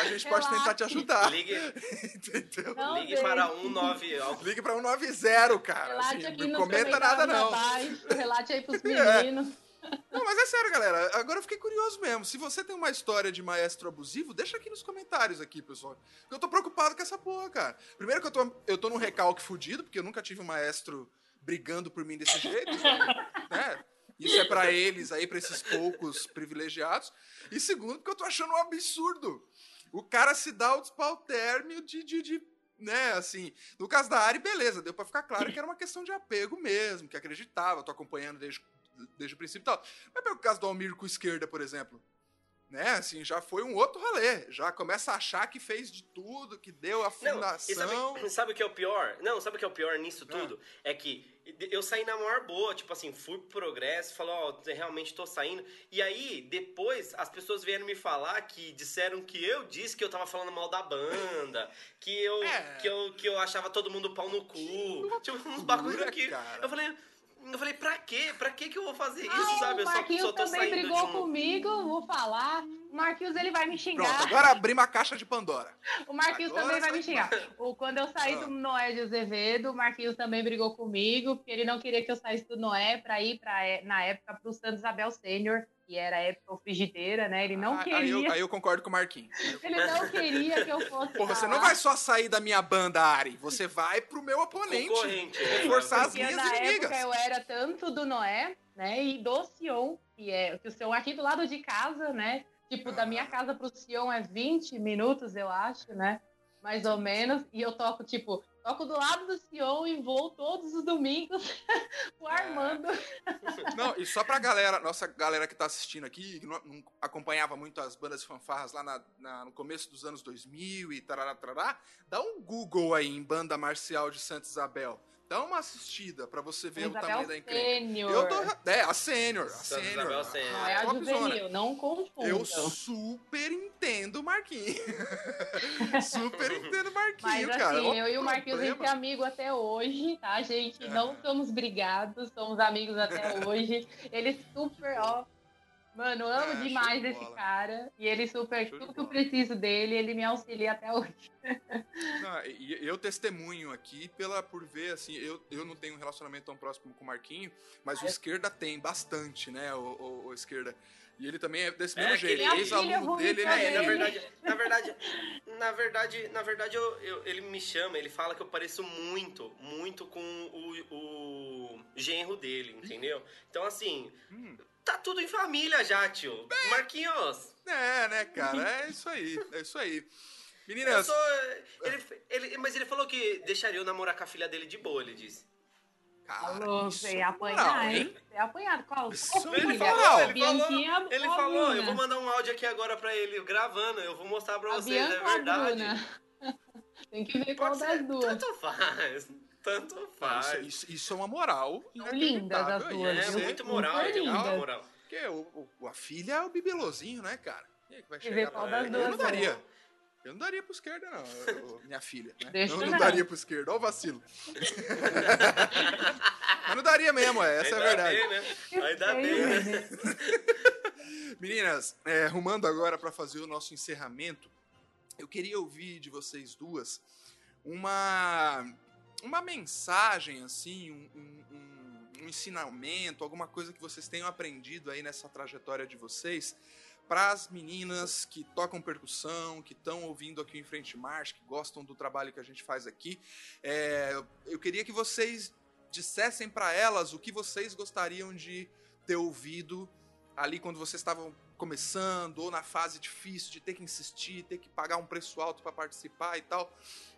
A gente pode tentar te ajudar. Ligue, *laughs* Entendeu? Não, Ligue para 190. *laughs* Ligue para 190, cara. Relate assim, aqui não comenta nada, não. Abaixo, relate aí pros é. meninos. É. Não, mas é sério, galera. Agora eu fiquei curioso mesmo. Se você tem uma história de maestro abusivo, deixa aqui nos comentários aqui, pessoal. Eu tô preocupado com essa porra, cara. Primeiro que eu tô, eu tô num recalque fudido, porque eu nunca tive um maestro brigando por mim desse jeito, né? *laughs* Isso é para eles aí, para esses poucos privilegiados. E segundo, porque eu tô achando um absurdo. O cara se dá o despautermio de, de, de né, assim, no caso da Ari, beleza, deu para ficar claro que era uma questão de apego mesmo, que acreditava, tô acompanhando desde desde o princípio e tal. Mas pelo caso do Almir com esquerda, por exemplo. Né, assim, já foi um outro rolê. Já começa a achar que fez de tudo, que deu a fundação. Não, sabe, sabe, o que é o pior? Não, sabe o que é o pior nisso ah. tudo? É, é que eu saí na maior boa, tipo assim, fui pro progresso, falou, ó, oh, realmente tô saindo. E aí, depois, as pessoas vieram me falar que disseram que eu disse que eu tava falando mal da banda, *laughs* que eu, é. que eu, que eu achava todo mundo pau no cu. Tipo, uns bagulho que. Cara. Eu falei eu falei, pra quê? Pra quê que eu vou fazer isso, Ai, sabe? O Marquinhos eu só, só tô também brigou um... comigo, vou falar. O Marquinhos, ele vai me xingar. Pronto, agora abrimos a caixa de Pandora. O Marquinhos agora também vai me xingar. O, quando eu saí ah. do Noé de Azevedo, o Marquinhos também brigou comigo, porque ele não queria que eu saísse do Noé pra ir, pra, na época, pro Santos Isabel Sênior que era a época frigideira, né? Ele não ah, queria. Aí eu, aí eu, concordo com o Marquinhos. Ele não queria que eu fosse. Pô, você não vai só sair da minha banda, Ari. Você vai pro meu oponente. Concorrente. Reforçar as minhas na inimigas. Época eu era tanto do Noé, né? E do Sion, que é que o Sion aqui do lado de casa, né? Tipo, ah. da minha casa pro Sion é 20 minutos, eu acho, né? Mais ou menos. E eu toco, tipo, Toco do lado do Sion e vou todos os domingos *laughs* o Armando. Não, e só pra galera, nossa galera que tá assistindo aqui, que não, não acompanhava muito as bandas de fanfarras lá na, na, no começo dos anos 2000 e tarará, tarará, dá um Google aí em Banda Marcial de Santa Isabel. Dá uma assistida pra você ver Isabel o tamanho da encrenca. Sênior. Eu dou, é, a sênior. A sênior. Não é a juvenil, não confunda. Eu super entendo o Marquinhos. *laughs* super entendo o Marquinhos, Mas, cara. Assim, eu e o Marquinhos, a gente é amigo até hoje, tá, gente? É. Não somos brigados, somos amigos até hoje. Ele super, ó, Mano, eu amo é, demais esse cara. E ele super. Show tudo que eu preciso dele, ele me auxilia até hoje. Não, eu testemunho aqui pela, por ver, assim, eu, eu não tenho um relacionamento tão próximo com o Marquinho, mas ah, o esquerda tem bastante, né? O, o, o esquerda. E ele também é desse é, mesmo jeito. Ex-aluno dele, ele é, na verdade, na verdade, na verdade, na verdade eu, eu, ele me chama, ele fala que eu pareço muito, muito com o, o genro dele, entendeu? Então, assim, hum tá tudo em família já, tio. Bem, Marquinhos. É, né, cara? É *laughs* isso aí. É isso aí. Meninas. Sou, ele, ele, mas ele falou que deixaria eu namorar com a filha dele de boa, ele disse. Cara, Falou, você ia apanhar, hein? Você ia apanhar. Qual? Ele falou, ele falou, ele falou, eu vou mandar um áudio aqui agora pra ele, gravando, eu vou mostrar pra vocês, é verdade. *laughs* Tem que ver qual das duas. Tanto faz. Tanto faz. Isso, isso, isso é uma moral. Lindas as duas. É, muito moral, é muito moral. Porque o, o, a filha é o bibelozinho, né, cara? É que vai chegar qual das duas Eu não daria. Eu não daria pro esquerda, não, eu, minha filha. Né? Deixa eu não, não daria pro esquerda, ó o vacilo. *laughs* Mas não daria mesmo, é, essa Ainda é a verdade. Bem, né? Ainda bem, né? *laughs* Meninas, é, arrumando agora para fazer o nosso encerramento, eu queria ouvir de vocês duas uma uma mensagem, assim, um, um, um, ensinamento, alguma coisa que vocês tenham aprendido aí nessa trajetória de vocês, para as meninas que tocam percussão, que estão ouvindo aqui em Frente Marcha, que gostam do trabalho que a gente faz aqui. É, eu queria que vocês dissessem para elas o que vocês gostariam de ter ouvido ali quando vocês estavam começando ou na fase difícil de ter que insistir, ter que pagar um preço alto para participar e tal.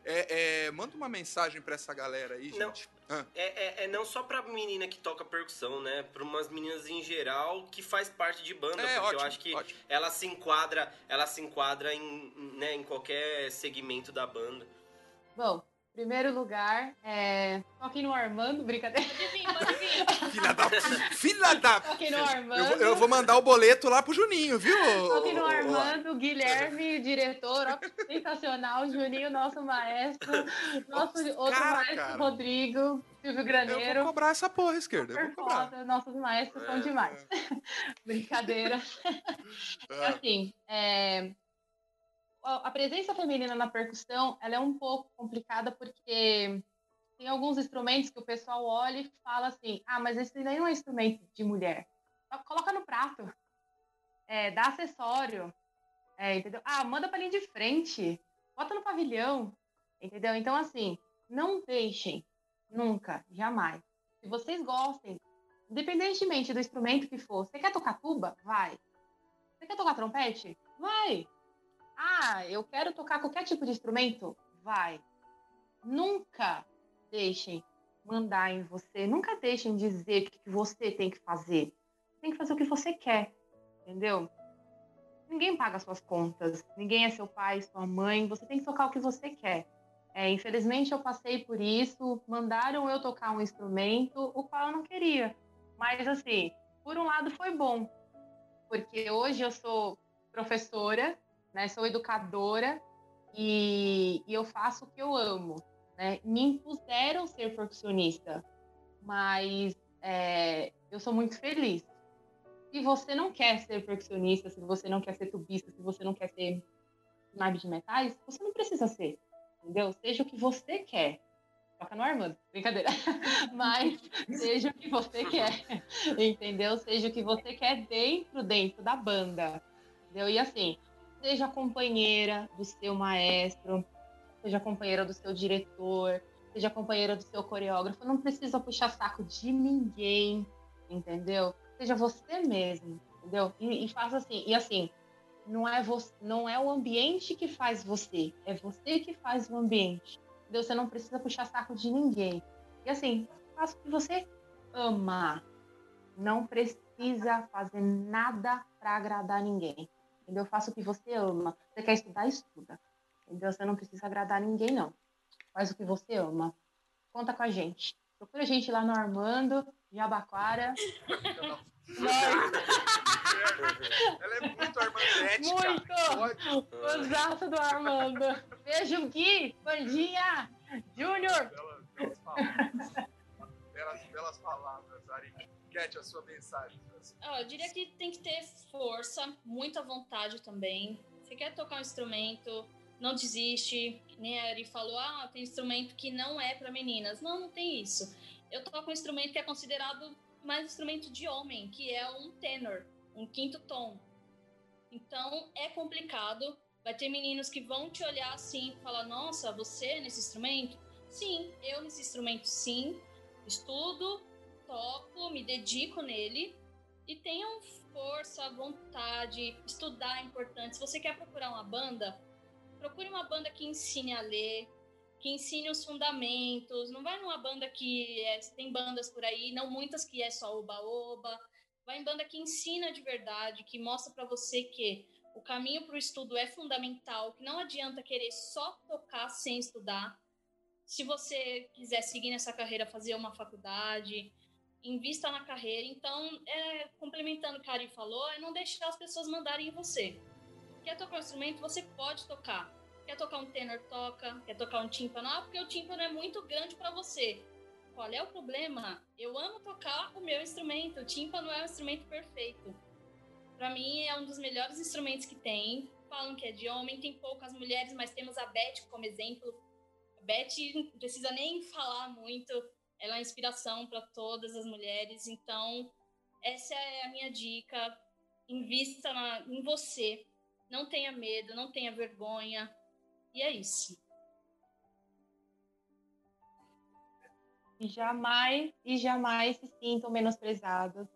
É, é, manda uma mensagem para essa galera aí, não, gente. Ah. É, é, é, não só pra menina que toca percussão, né? Pra umas meninas em geral que faz parte de banda. É, porque ótimo, eu acho que ótimo. ela se enquadra, ela se enquadra em, né, em qualquer segmento da banda. Bom, primeiro lugar, é... toque no Armando, brincadeira. Pode vir, pode vir. Filha da... Filha da... Toque no Armando. Eu, eu, vou mandar o boleto lá pro Juninho, viu? Toque no Armando, Guilherme, diretor, ó, sensacional, Juninho, nosso maestro, nosso outro cara, maestro, cara. Rodrigo, Silvio Graneiro. Eu vou cobrar essa porra, esquerda. Eu vou cobrar. Foda, nossos maestros é, são demais. *laughs* Brincadeira. É. *laughs* assim, é, a presença feminina na percussão ela é um pouco complicada porque tem alguns instrumentos que o pessoal olha e fala assim: ah, mas esse nem é um instrumento de mulher. Coloca no prato, é, dá acessório, é, entendeu? Ah, manda para linha de frente, bota no pavilhão, entendeu? Então, assim, não deixem, nunca, jamais. Se vocês gostem, independentemente do instrumento que for, você quer tocar tuba? Vai. Você quer tocar trompete? Vai. Ah, eu quero tocar qualquer tipo de instrumento? Vai. Nunca deixem mandar em você, nunca deixem dizer o que você tem que fazer. Tem que fazer o que você quer, entendeu? Ninguém paga suas contas, ninguém é seu pai, sua mãe, você tem que tocar o que você quer. É, infelizmente eu passei por isso, mandaram eu tocar um instrumento, o qual eu não queria. Mas assim, por um lado foi bom, porque hoje eu sou professora né? Sou educadora e, e eu faço o que eu amo, né? Me impuseram ser percussionista, mas é, eu sou muito feliz. Se você não quer ser percussionista, se você não quer ser tubista, se você não quer ser naipe de metais, você não precisa ser, entendeu? Seja o que você quer. Toca no Armando, brincadeira. *laughs* Mas seja o que você quer, entendeu? Seja o que você quer dentro, dentro da banda, entendeu? E assim, seja companheira do seu maestro, seja companheira do seu diretor, seja companheira do seu coreógrafo, não precisa puxar saco de ninguém, entendeu? Seja você mesmo, entendeu? E, e faça assim, e assim, não é você, não é o ambiente que faz você, é você que faz o ambiente. Entendeu? Você não precisa puxar saco de ninguém. E assim, faça o que você ama. Não precisa fazer nada para agradar ninguém entendeu? Faça o que você ama. Você quer estudar, estuda. Entendeu? Você não precisa agradar ninguém, não. Faz o que você ama. Conta com a gente. Procura a gente lá no Armando, Jabaquara. *laughs* Ela é muito armandete, Muito! Fãzaço do Armando. Beijo, Gui, Pandinha, Júnior. Belas, belas palavras. belas, belas palavras, Ari. Cat, a sua mensagem. eu diria que tem que ter força, muita vontade também. Você quer tocar um instrumento, não desiste. Nem a falou, ah, tem instrumento que não é para meninas. Não, não tem isso. Eu toco um instrumento que é considerado mais instrumento de homem, que é um tenor, um quinto tom. Então é complicado. Vai ter meninos que vão te olhar assim e falar: Nossa, você nesse instrumento? Sim, eu nesse instrumento, sim. Estudo, toco, me dedico nele e tenham força, vontade, estudar é importante. Se você quer procurar uma banda, procure uma banda que ensine a ler, que ensine os fundamentos. Não vai numa banda que é, tem bandas por aí, não muitas que é só oba-oba. Vai em banda que ensina de verdade, que mostra para você que o caminho para o estudo é fundamental, que não adianta querer só tocar sem estudar. Se você quiser seguir nessa carreira, fazer uma faculdade, invista na carreira. Então, é, complementando o que a Ari falou, é não deixar as pessoas mandarem em você. Quer tocar um instrumento, você pode tocar. Quer tocar um tenor, toca. Quer tocar um tímpano, ah, porque o tímpano é muito grande para você. Qual é o problema? Eu amo tocar o meu instrumento. O tímpano é um instrumento perfeito. Para mim, é um dos melhores instrumentos que tem. Falam que é de homem, tem poucas mulheres, mas temos a Beth como exemplo. A Beth não precisa nem falar muito ela é inspiração para todas as mulheres. Então, essa é a minha dica. Invista na, em você. Não tenha medo, não tenha vergonha. E é isso. E jamais e jamais se sintam menosprezados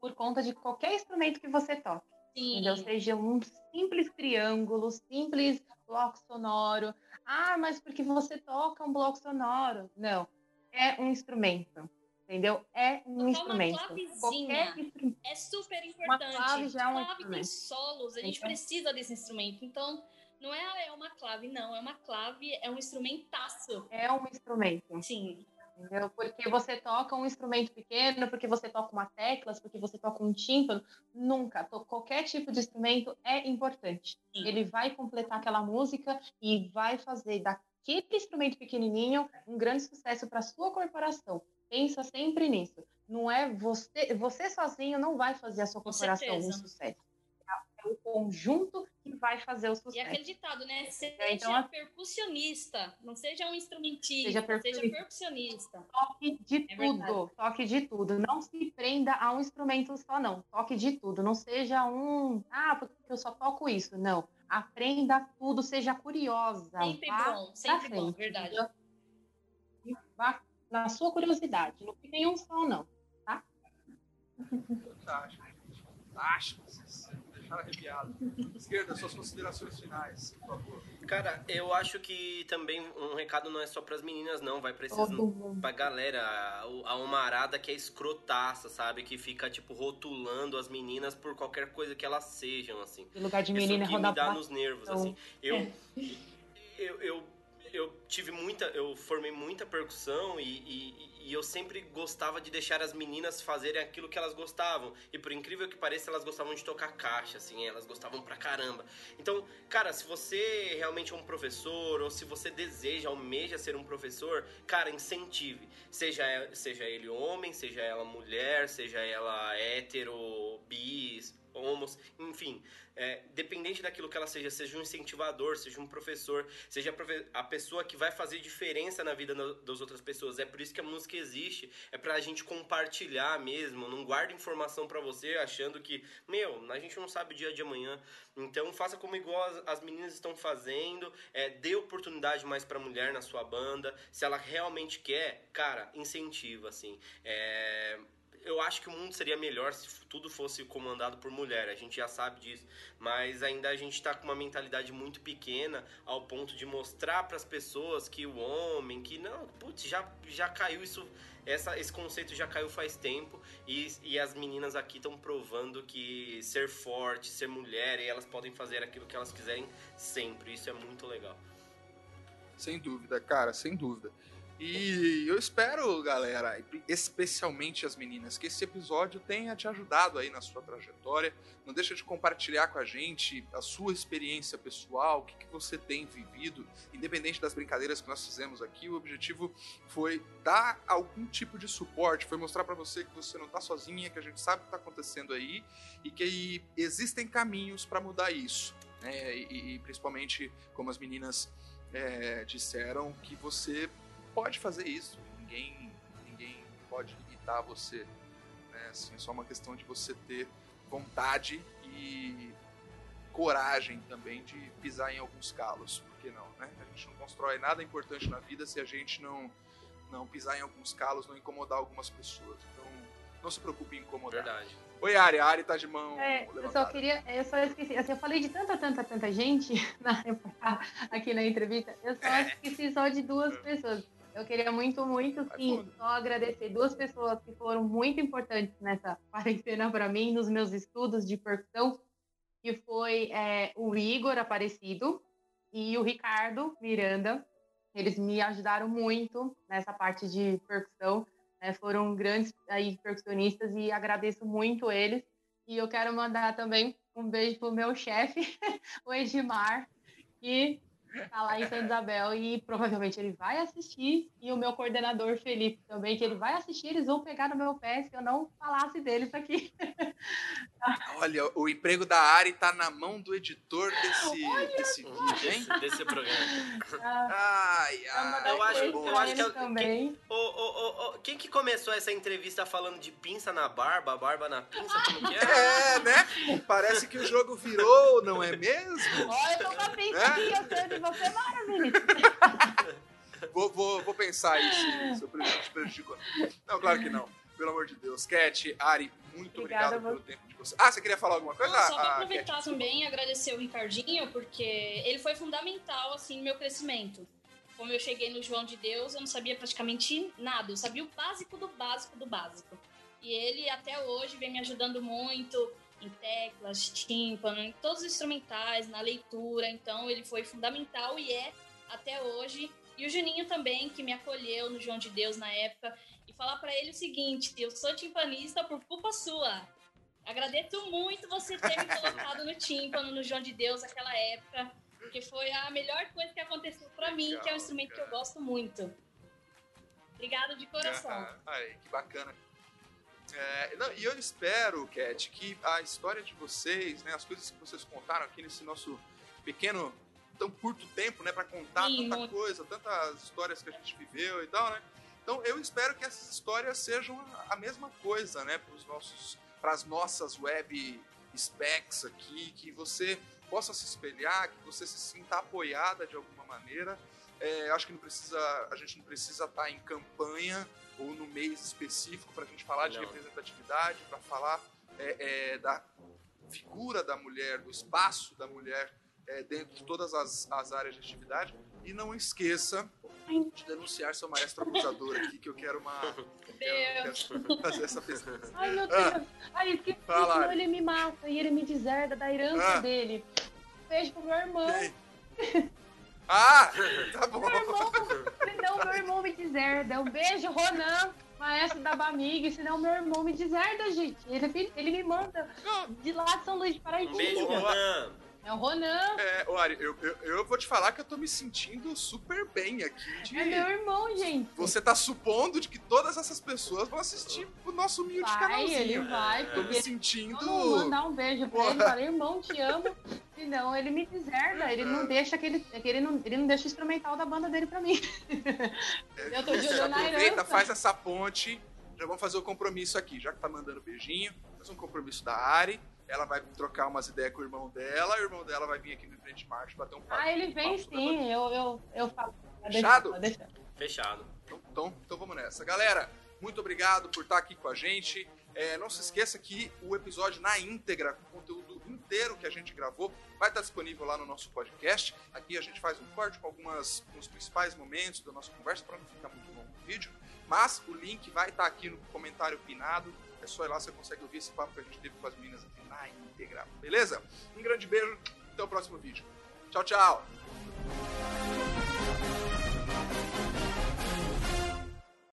por conta de qualquer instrumento que você toque. Sim. Entendeu? Seja um simples triângulo, simples bloco sonoro. Ah, mas porque você toca um bloco sonoro. Não é um instrumento. Entendeu? É um instrumento. Qualquer instrumento. É super importante. Uma clave já é um clave instrumento. tem solos, a gente precisa desse instrumento. Então, Não é, é uma clave, não. É uma clave, é um instrumentaço. É um instrumento. Sim. Entendeu? Porque você toca um instrumento pequeno, porque você toca uma teclas, porque você toca um tímpano. Nunca. Qualquer tipo de instrumento é importante. Sim. Ele vai completar aquela música e vai fazer daquele instrumento pequenininho um grande sucesso para sua corporação. Pensa sempre nisso. Não é você, você sozinho não vai fazer a sua corporação um sucesso é o conjunto que vai fazer o sucesso. E aquele ditado, né? Seja então, percussionista, não seja um instrumentista, seja percussionista. Seja percussionista. Toque de é tudo, verdade. toque de tudo. Não se prenda a um instrumento só, não. Toque de tudo. Não seja um, ah, porque eu só toco isso. Não. Aprenda tudo, seja curiosa. Sempre bom, sempre bom, verdade. E vá na sua curiosidade. Não fique em um só, não. Tá? Fantástico. Fantástico arrepiado. Esquerda, suas considerações finais, por favor. Cara, eu acho que também um recado não é só pras meninas, não. Vai pra, esses, pra galera, a uma arada que é escrotaça, sabe? Que fica, tipo, rotulando as meninas por qualquer coisa que elas sejam, assim. Em lugar de menina, Isso que me dá nos nervos, assim. Eu, é. eu, eu, eu tive muita... Eu formei muita percussão e, e e eu sempre gostava de deixar as meninas fazerem aquilo que elas gostavam. E por incrível que pareça, elas gostavam de tocar caixa, assim, elas gostavam pra caramba. Então, cara, se você realmente é um professor, ou se você deseja, almeja ser um professor, cara, incentive. Seja, seja ele homem, seja ela mulher, seja ela hétero, bis, homos, enfim, é, dependente daquilo que ela seja, seja um incentivador, seja um professor, seja a pessoa que vai fazer diferença na vida das outras pessoas. É por isso que a música existe, é pra gente compartilhar mesmo, não guarda informação para você achando que, meu, a gente não sabe o dia de amanhã. Então faça como igual as, as meninas estão fazendo, é, dê oportunidade mais pra mulher na sua banda, se ela realmente quer, cara, incentiva, assim. É, eu acho que o mundo seria melhor se tudo fosse comandado por mulher, a gente já sabe disso, mas ainda a gente está com uma mentalidade muito pequena ao ponto de mostrar para as pessoas que o homem, que não, putz, já, já caiu isso, essa, esse conceito já caiu faz tempo e, e as meninas aqui estão provando que ser forte, ser mulher, e elas podem fazer aquilo que elas quiserem sempre, isso é muito legal. Sem dúvida, cara, sem dúvida. E eu espero, galera, especialmente as meninas, que esse episódio tenha te ajudado aí na sua trajetória. Não deixa de compartilhar com a gente a sua experiência pessoal, o que, que você tem vivido, independente das brincadeiras que nós fizemos aqui. O objetivo foi dar algum tipo de suporte, foi mostrar para você que você não está sozinha, que a gente sabe o que está acontecendo aí e que existem caminhos para mudar isso. Né? E, e, principalmente, como as meninas é, disseram, que você pode fazer isso. Ninguém, ninguém pode limitar você. Né? Assim, é só uma questão de você ter vontade e coragem também de pisar em alguns calos. Por que não? Né? A gente não constrói nada importante na vida se a gente não, não pisar em alguns calos, não incomodar algumas pessoas. Então, não se preocupe em incomodar. Verdade. Oi, Ari, a Ari tá de mão. É, eu só queria, eu só esqueci, assim, eu falei de tanta, tanta, tanta gente *laughs* na, aqui na entrevista, eu só esqueci só de duas pessoas. Eu queria muito, muito, sim, só agradecer duas pessoas que foram muito importantes nessa *laughs* quarentena para mim, nos meus estudos de percussão, que foi é, o Igor Aparecido e o Ricardo Miranda. Eles me ajudaram muito nessa parte de percussão, né? foram grandes aí, percussionistas e agradeço muito eles. E eu quero mandar também um beijo pro meu chefe, *laughs* o Edmar, que tá lá em Santa Isabel e provavelmente ele vai assistir. E o meu coordenador Felipe também, que ele vai assistir, eles vão pegar no meu pé se eu não falasse deles aqui. *laughs* Olha, o emprego da Ari tá na mão do editor desse, desse vídeo, hein? Desse programa. Ah, ai, ai. Eu acho, eu acho que é também. Quem, oh, oh, oh, quem que começou essa entrevista falando de pinça na barba, barba na pinça, como que é? É, né? Parece que o jogo virou, não é mesmo? Olha, eu tô com a pinça é? Você, maravilha. *laughs* Vou, vou, vou pensar isso, se eu prejudicou. Não, claro que não. Pelo amor de Deus. Cat, Ari, muito Obrigada, obrigado pelo tempo de você. Ah, você queria falar alguma coisa? Não, só pra ah, aproveitar Cat. também e agradecer o Ricardinho, porque ele foi fundamental, assim, no meu crescimento. Como eu cheguei no João de Deus, eu não sabia praticamente nada. Eu sabia o básico do básico do básico. E ele até hoje vem me ajudando muito. Em teclas, tímpano, em todos os instrumentais, na leitura. Então ele foi fundamental e é até hoje. E o Juninho também, que me acolheu no João de Deus na época. E falar para ele o seguinte: eu sou timpanista por culpa sua. Agradeço muito você ter me colocado no tímpano, no João de Deus naquela época, porque foi a melhor coisa que aconteceu para mim, que é um instrumento cara. que eu gosto muito. Obrigado de coração. Ah, aí, que bacana. É, não, e eu espero, Cat, que a história de vocês, né, as coisas que vocês contaram aqui nesse nosso pequeno, tão curto tempo, né, para contar Sim, tanta muito. coisa, tantas histórias que a gente viveu e tal, né? Então eu espero que essas histórias sejam a mesma coisa, né, para os nossos, para as nossas web specs aqui, que você possa se espelhar, que você se sinta apoiada de alguma maneira. É, acho que não precisa, a gente não precisa estar tá em campanha ou no mês específico para a gente falar de representatividade, para falar é, é, da figura da mulher, do espaço da mulher é, dentro de todas as, as áreas de atividade. E não esqueça de denunciar seu maestro abusador aqui, que eu quero uma. Eu quero, quero fazer essa pesquisa. Ai, meu Deus. Ah, Ai, esqueci, senão ele me mata e ele me deserda da herança ah. dele. Beijo pro meu irmão. Ah, *laughs* tá bom. Meu irmão, senão meu irmão me deserda. Um beijo, Ronan, maestro da Bamig. Senão meu irmão me deserda, gente. Ele, ele me manda de lá de São Luís de Paraíba. Um beijo, Ronan. É o Ronan. É, Ari, eu, eu, eu, vou te falar que eu tô me sentindo super bem aqui. De... É meu irmão, gente. Você tá supondo de que todas essas pessoas vão assistir o nosso humilde vai, canalzinho. ele vai. Tô me sentindo... Vou mandar um beijo pra Porra. ele. Falei, irmão, te amo. Senão ele me deserda. Ele não deixa aquele... Ele não, ele não deixa o instrumental da banda dele pra mim. É, eu tô de olho na herança. faz essa ponte. Já vamos fazer o compromisso aqui. Já que tá mandando beijinho, faz um compromisso da Ari ela vai trocar umas ideias com o irmão dela, o irmão dela vai vir aqui no frente marcha bater um papo. Ah, ele vem sim, eu, eu, eu falo. Fechado? Fechado. Então, então, então, vamos nessa. Galera, muito obrigado por estar aqui com a gente. É, não se esqueça que o episódio na íntegra, com o conteúdo inteiro que a gente gravou, vai estar disponível lá no nosso podcast. Aqui a gente faz um corte com algumas com os principais momentos da nossa conversa para não ficar muito longo o vídeo. Mas o link vai estar aqui no comentário pinado é só ir lá, você consegue ouvir esse papo que a gente teve com as meninas aqui na íntegra. Beleza? Um grande beijo, até o próximo vídeo. Tchau, tchau!